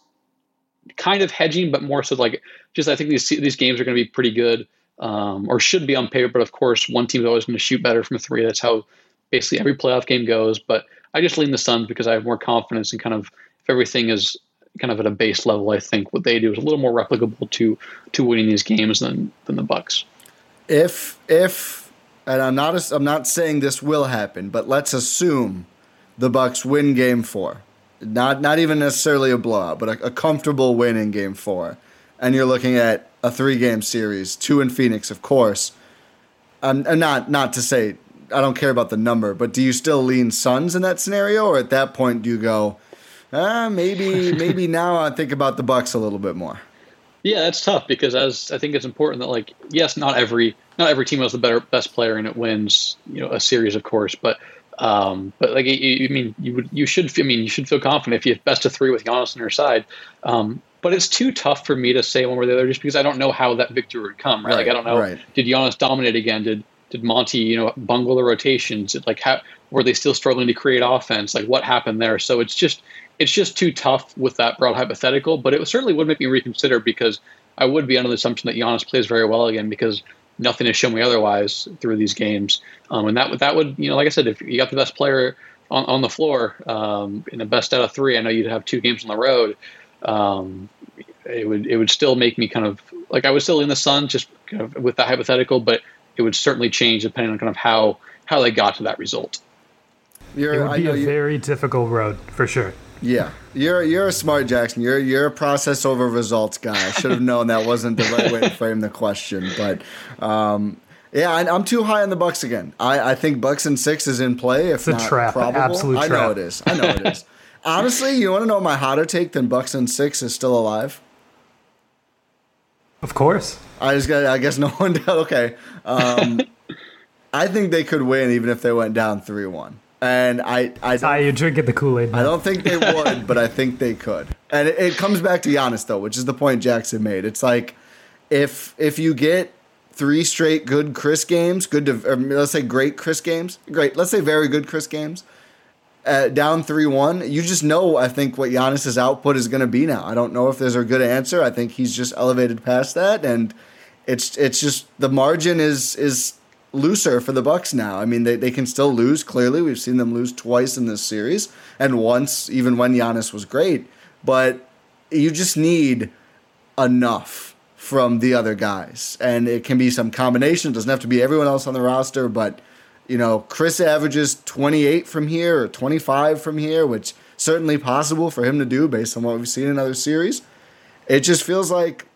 kind of hedging, but more so like just I think these these games are going to be pretty good um, or should be on paper. But of course, one team's always going to shoot better from three. That's how basically every playoff game goes. But I just lean the Suns because I have more confidence in kind of if everything is kind of at a base level. I think what they do is a little more replicable to to winning these games than than the Bucks. If if and I'm not I'm not saying this will happen, but let's assume the Bucks win Game Four not not even necessarily a blowout, but a, a comfortable win in Game Four, and you're looking at a three game series, two in Phoenix, of course. Um, and not not to say I don't care about the number, but do you still lean Suns in that scenario, or at that point do you go, ah, maybe maybe now I think about the Bucks a little bit more? Yeah, that's tough because as I think it's important that like yes, not every not every team has the better best player and it wins you know a series, of course, but um, but like, you, mean, you would, you should, I mean, you should feel confident if you have best of three with Giannis on your side. Um, but it's too tough for me to say one way or the other, just because I don't know how that victory would come. Right? right like, I don't know. Right. Did Giannis dominate again? Did did Monty, you know, bungle the rotations? Did, like, how were they still struggling to create offense? Like, what happened there? So it's just it's just too tough with that broad hypothetical. But it certainly would make me reconsider because I would be under the assumption that Giannis plays very well again because nothing has shown me otherwise through these games. Um, and that that would you know, like I said, if you got the best player on, on the floor um, in the best out of three, I know you'd have two games on the road. Um, it would it would still make me kind of like I was still in the sun just kind of with that hypothetical, but it would certainly change depending on kind of how how they got to that result. You're, it would be a very difficult road for sure. Yeah, you're you're a smart Jackson. You're you're a process over results guy. I should have known that wasn't the right way to frame the question, but um, yeah, I, am too high on the Bucks again. I, I think Bucks and six is in play. If it's a not trap, probable. absolute I trap. know it is. I know it is. Honestly, you want to know my hotter take than Bucks and six is still alive? Of course. I just got. I guess no one. Okay. Um, I think they could win even if they went down three one. And I, I ah, you drinking the Kool Aid. I don't think they would, but I think they could. And it, it, comes back to Giannis though, which is the point Jackson made. It's like if if you get three straight good Khris games, good to let's say great Khris games, great, let's say very good Khris games, uh, down three one, you just know I think what Giannis's output is going to be now. I don't know if there's a good answer. I think he's just elevated past that, and it's it's just the margin is is looser for the Bucks now. I mean, they, they can still lose. Clearly, we've seen them lose twice in this series, and once even when Giannis was great. But you just need enough from the other guys, and it can be some combination. It doesn't have to be everyone else on the roster, but you know, Khris averages 28 from here or 25 from here, which certainly possible for him to do based on what we've seen in other series. It just feels like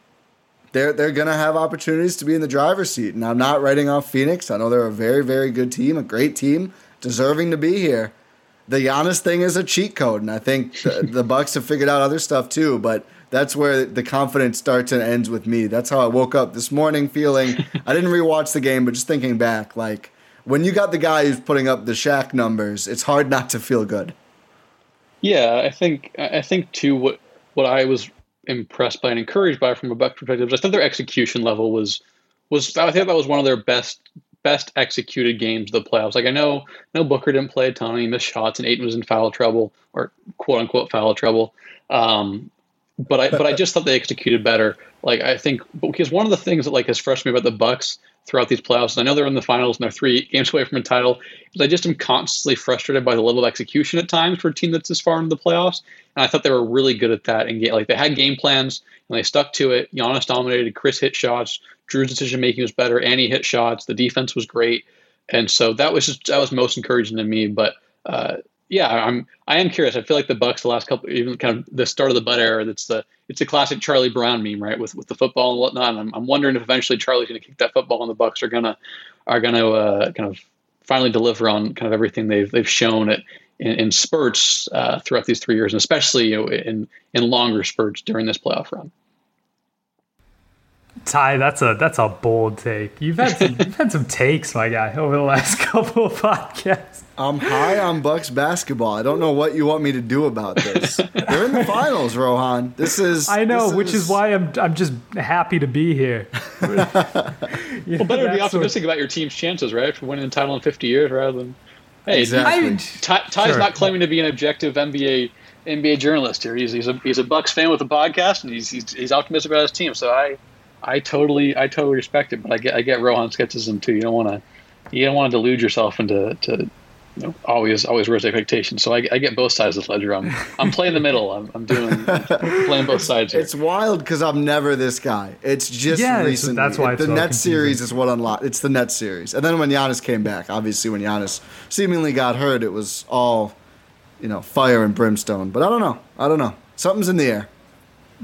they're they're gonna have opportunities to be in the driver's seat. And I'm not writing off Phoenix. I know they're a very very good team, a great team, deserving to be here. The Giannis thing is a cheat code, and I think the, the Bucks have figured out other stuff too. But that's where the confidence starts and ends with me. That's how I woke up this morning feeling. I didn't rewatch the game, but just thinking back, like when you got the guy who's putting up the Shaq numbers, it's hard not to feel good. Yeah, I think I think too what what I was impressed by and encouraged by from a Buck perspective. I thought their execution level was was I think that was one of their best best executed games of the playoffs. Like I know no Booker didn't play a ton, he missed shots, and Ayton was in foul trouble or quote unquote foul trouble. Um, but I but I just thought they executed better. Like I think because one of the things that like has frustrated me about the Bucks throughout these playoffs, I know they're in the finals and they're three games away from a title, but I just am constantly frustrated by the level of execution at times for a team that's this far into the playoffs. And I thought they were really good at that. And like they had game plans and they stuck to it. Giannis dominated. Khris hit shots. Jrue's decision making was better. Annie hit shots. The defense was great. And so that was just that was most encouraging to me. But uh, yeah, I'm I am curious. I feel like the Bucks the last couple, even kind of the start of the Bud era, that's the it's a classic Charlie Brown meme, right? With with the football and whatnot. And I'm, I'm wondering if eventually Charlie's going to kick that football, and the Bucks are gonna are gonna uh, kind of finally deliver on kind of everything they've they've shown it in, in spurts uh, throughout these three years, and especially you know, in in longer spurts during this playoff run. Ti, that's a that's a bold take. You've had some you've had some takes, my guy, over the last couple of podcasts. I'm high on Bucks basketball. I don't know what you want me to do about this. They're in the finals, Rohan. This is I know, this which is why I'm I'm just happy to be here. Well, better be optimistic about your team's chances, right? For winning the title in 50 years rather than hey, Exactly. Ti, Ti's Sure. not claiming to be an objective NBA NBA journalist here. He's he's a he's a Bucks fan with a podcast, and he's he's, he's optimistic about his team. So I I totally I totally respect it, but I get I get Rohan's skepticism too. You don't want to you don't want to delude yourself into to you know always always raise expectations. So I, I get both sides of the ledger. I'm I'm playing the middle. I'm, I'm doing I'm playing both sides here. It's wild because I'm never this guy. It's just Yeah, it's- recently. that's why it's the so Nets series is what unlocked. It's the Nets series, and then when Giannis came back, obviously when Giannis seemingly got hurt, it was all, you know, fire and brimstone. But I don't know. I don't know. Something's in the air.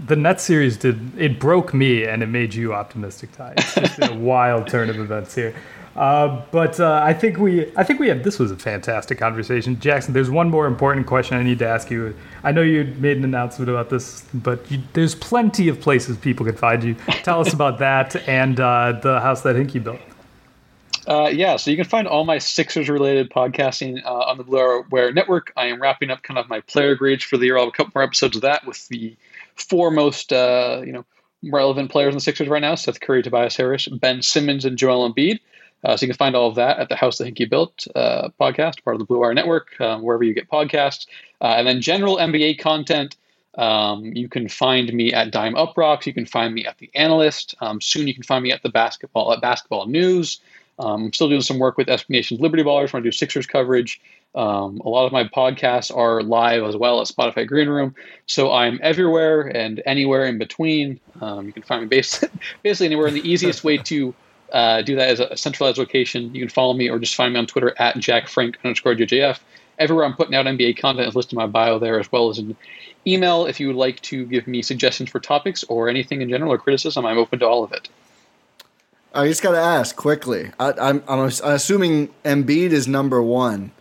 The Net series did it broke me and it made you optimistic, Ti. It's just a wild turn of events here. Uh, but uh, I think we, I think we have. This was a fantastic conversation, Jackson. There's one more important question I need to ask you. I know you made an announcement about this, but you, there's plenty of places people can find you. Tell us about that and uh, the house that Hinkie built. Uh, yeah, so you can find all my Sixers related podcasting uh, on the Blue Wire Network. I am wrapping up kind of my player grades for the year. I'll have a couple more episodes of that with the four most uh, you know relevant players in the Sixers right now: Seth Curry, Tobias Harris, Ben Simmons, and Joel Embiid. Uh, so you can find all of that at the House That Hinkie Built uh, podcast, part of the Blue Wire Network, um, wherever you get podcasts. Uh, and then general NBA content. Um, you can find me at Dime UPROXX. You can find me at the Analyst. Um, soon you can find me at the basketball at Basketball News. Um, I'm still doing some work with SB Nation's Liberty Ballers when I do Sixers coverage. Um, a lot of my podcasts are live as well at Spotify Green Room. So I'm everywhere and anywhere in between. Um, you can find me bas- basically anywhere. And the easiest way to uh, do that is a centralized location. You can follow me or just find me on Twitter at jackfrank underscore JJF. Everywhere I'm putting out NBA content is listed in my bio there, as well as an email if you would like to give me suggestions for topics or anything in general or criticism. I'm open to all of it. I just got to ask quickly. I, I'm, I'm assuming Embiid is number one.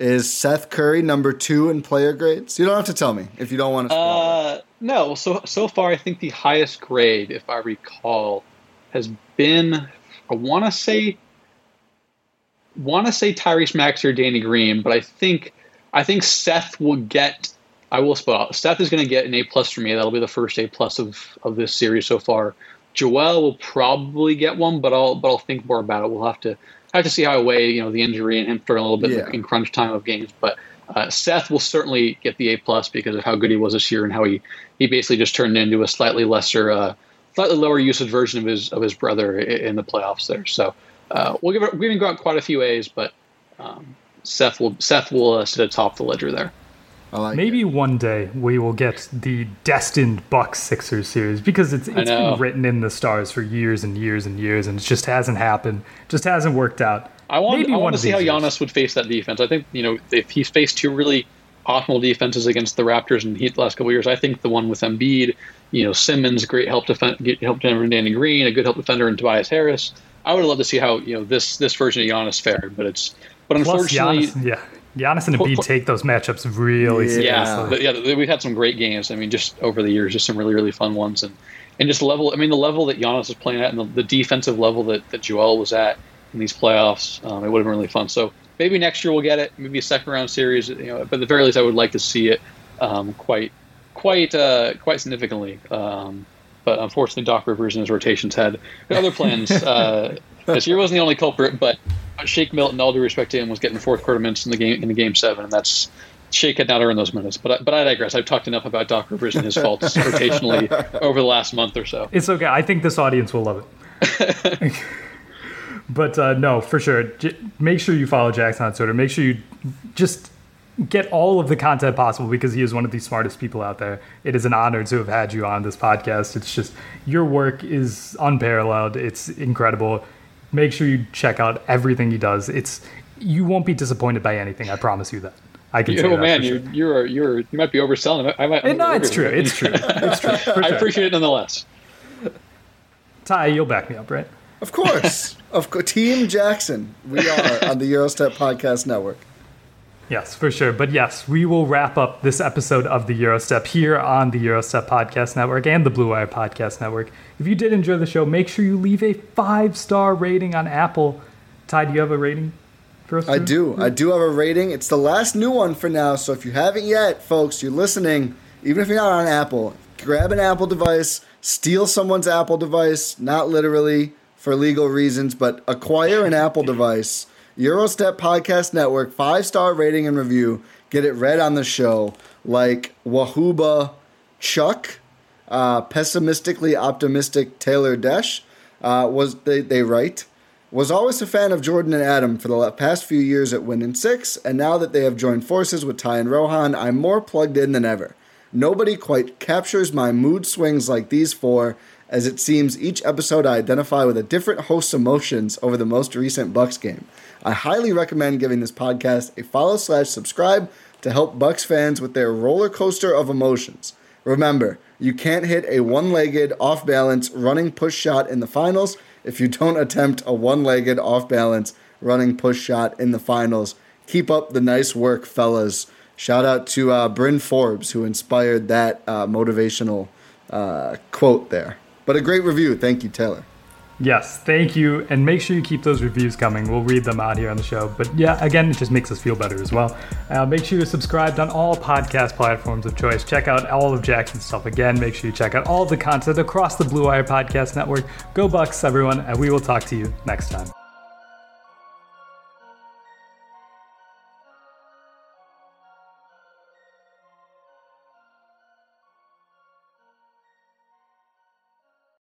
Is Seth Curry number two in player grades? You don't have to tell me if you don't want to. Uh, no. So so far, I think the highest grade, if I recall, has been I want to say want to say Tyrese Maxey or Danny Green, but I think I think Seth will get. I will spell out. Seth is going to get an A plus for me. That'll be the first A plus of of this series so far. Joel will probably get one, but I'll but I'll think more about it. We'll have to have to see how I weigh you know the injury and him starting a little bit Yeah. in crunch time of games. But uh, Seth will certainly get the A plus because of how good he was this year and how he he basically just turned into a slightly lesser, uh, slightly lower usage version of his of his brother i- in the playoffs there. So uh, we'll give it. Going to go out quite a few A's, but um, Seth will Seth will uh, sit atop the ledger there. I like Maybe it. one day we will get the destined Bucks Sixers series because it's it's know. been written in the stars for years and years and years, and it just hasn't happened. Just hasn't worked out. I want Maybe I want to see how these years. Giannis would face that defense. I think you know if he's faced two really optimal defenses against the Raptors in the Heat the last couple of years, I think the one with Embiid, you know Simmons, great help defend, get help defender in Danny Green, a good help defender in Tobias Harris. I would love to see how you know this this version of Giannis fared, but it's but unfortunately. Giannis, yeah, Giannis and Pl- Embiid take those matchups really Yeah. seriously. Yeah, yeah, we've had some great games. I mean, just over the years, just some really, really fun ones, and and just level. I mean, the level that Giannis was playing at, and the, the defensive level that that Joel was at in these playoffs, um, it would have been really fun. So maybe next year we'll get it. Maybe a second round series. You know, but at the very least, I would like to see it um, quite, quite, uh, quite significantly. Um, but unfortunately, Doc Rivers and his rotations had other plans. Uh, this year wasn't the only culprit, but Shake Milton, all due respect to him, was getting the fourth quarter minutes in the game in the game seven, and that's Shake had not earned those minutes. But I, but I digress. I've talked enough about Doc Rivers and his faults rotationally over the last month or so. It's okay. I think this audience will love it. but uh, no, for sure. J- make sure you follow Jackson on Twitter. Make sure you just get all of the content possible because he is one of the smartest people out there. It is an honor to have had you on this podcast. It's just your work is unparalleled. It's incredible. Make sure you check out everything he does. It's you won't be disappointed by anything. I promise you that. I can You, say oh man, you're sure. you're you're you might be overselling it. I might. Eh, no, it's true. It's true. It's true. For I appreciate it nonetheless. Ty, you'll back me up, right? Of course. of course. Team Jackson. We are on the Gyro Step Podcast Network. Yes, for sure. But yes, we will wrap up this episode of the Gyro Step here on the Gyro Step Podcast Network and the Blue Wire Podcast Network. If you did enjoy the show, make sure you leave a five star rating on Apple. Ti, do you have a rating for us? I too? do. I do have a rating. It's the last new one for now. So if you haven't yet, folks, you're listening, even if you're not on Apple, grab an Apple device, steal someone's Apple device, not literally for legal reasons, but acquire an Apple device. Gyro Step Podcast Network, five star rating and review. Get it read on the show. Like Wahuba Chuck, uh, pessimistically optimistic Taylor Desh, uh, was they, they write was always a fan of Jordan and Adam for the past few years at Win and Six, and now that they have joined forces with Ti and Rohan, I'm more plugged in than ever. Nobody quite captures my mood swings like these four, as it seems each episode I identify with a different host's emotions over the most recent Bucks game. I highly recommend giving this podcast a follow slash subscribe to help Bucks fans with their roller coaster of emotions. Remember, you can't hit a one legged, off balance running push shot in the finals if you don't attempt a one legged, off balance running push shot in the finals. Keep up the nice work, fellas. Shout out to uh, Bryn Forbes, who inspired that uh, motivational uh, quote there. But a great review. Thank you, Taylor. Yes, thank you. And make sure you keep those reviews coming. We'll read them out here on the show. But yeah, again, it just makes us feel better as well. Uh, make sure you're subscribed on all podcast platforms of choice. Check out all of Jackson's stuff again. Make sure you check out all the content across the Blue Wire Podcast Network. Go Bucks, everyone, and we will talk to you next time.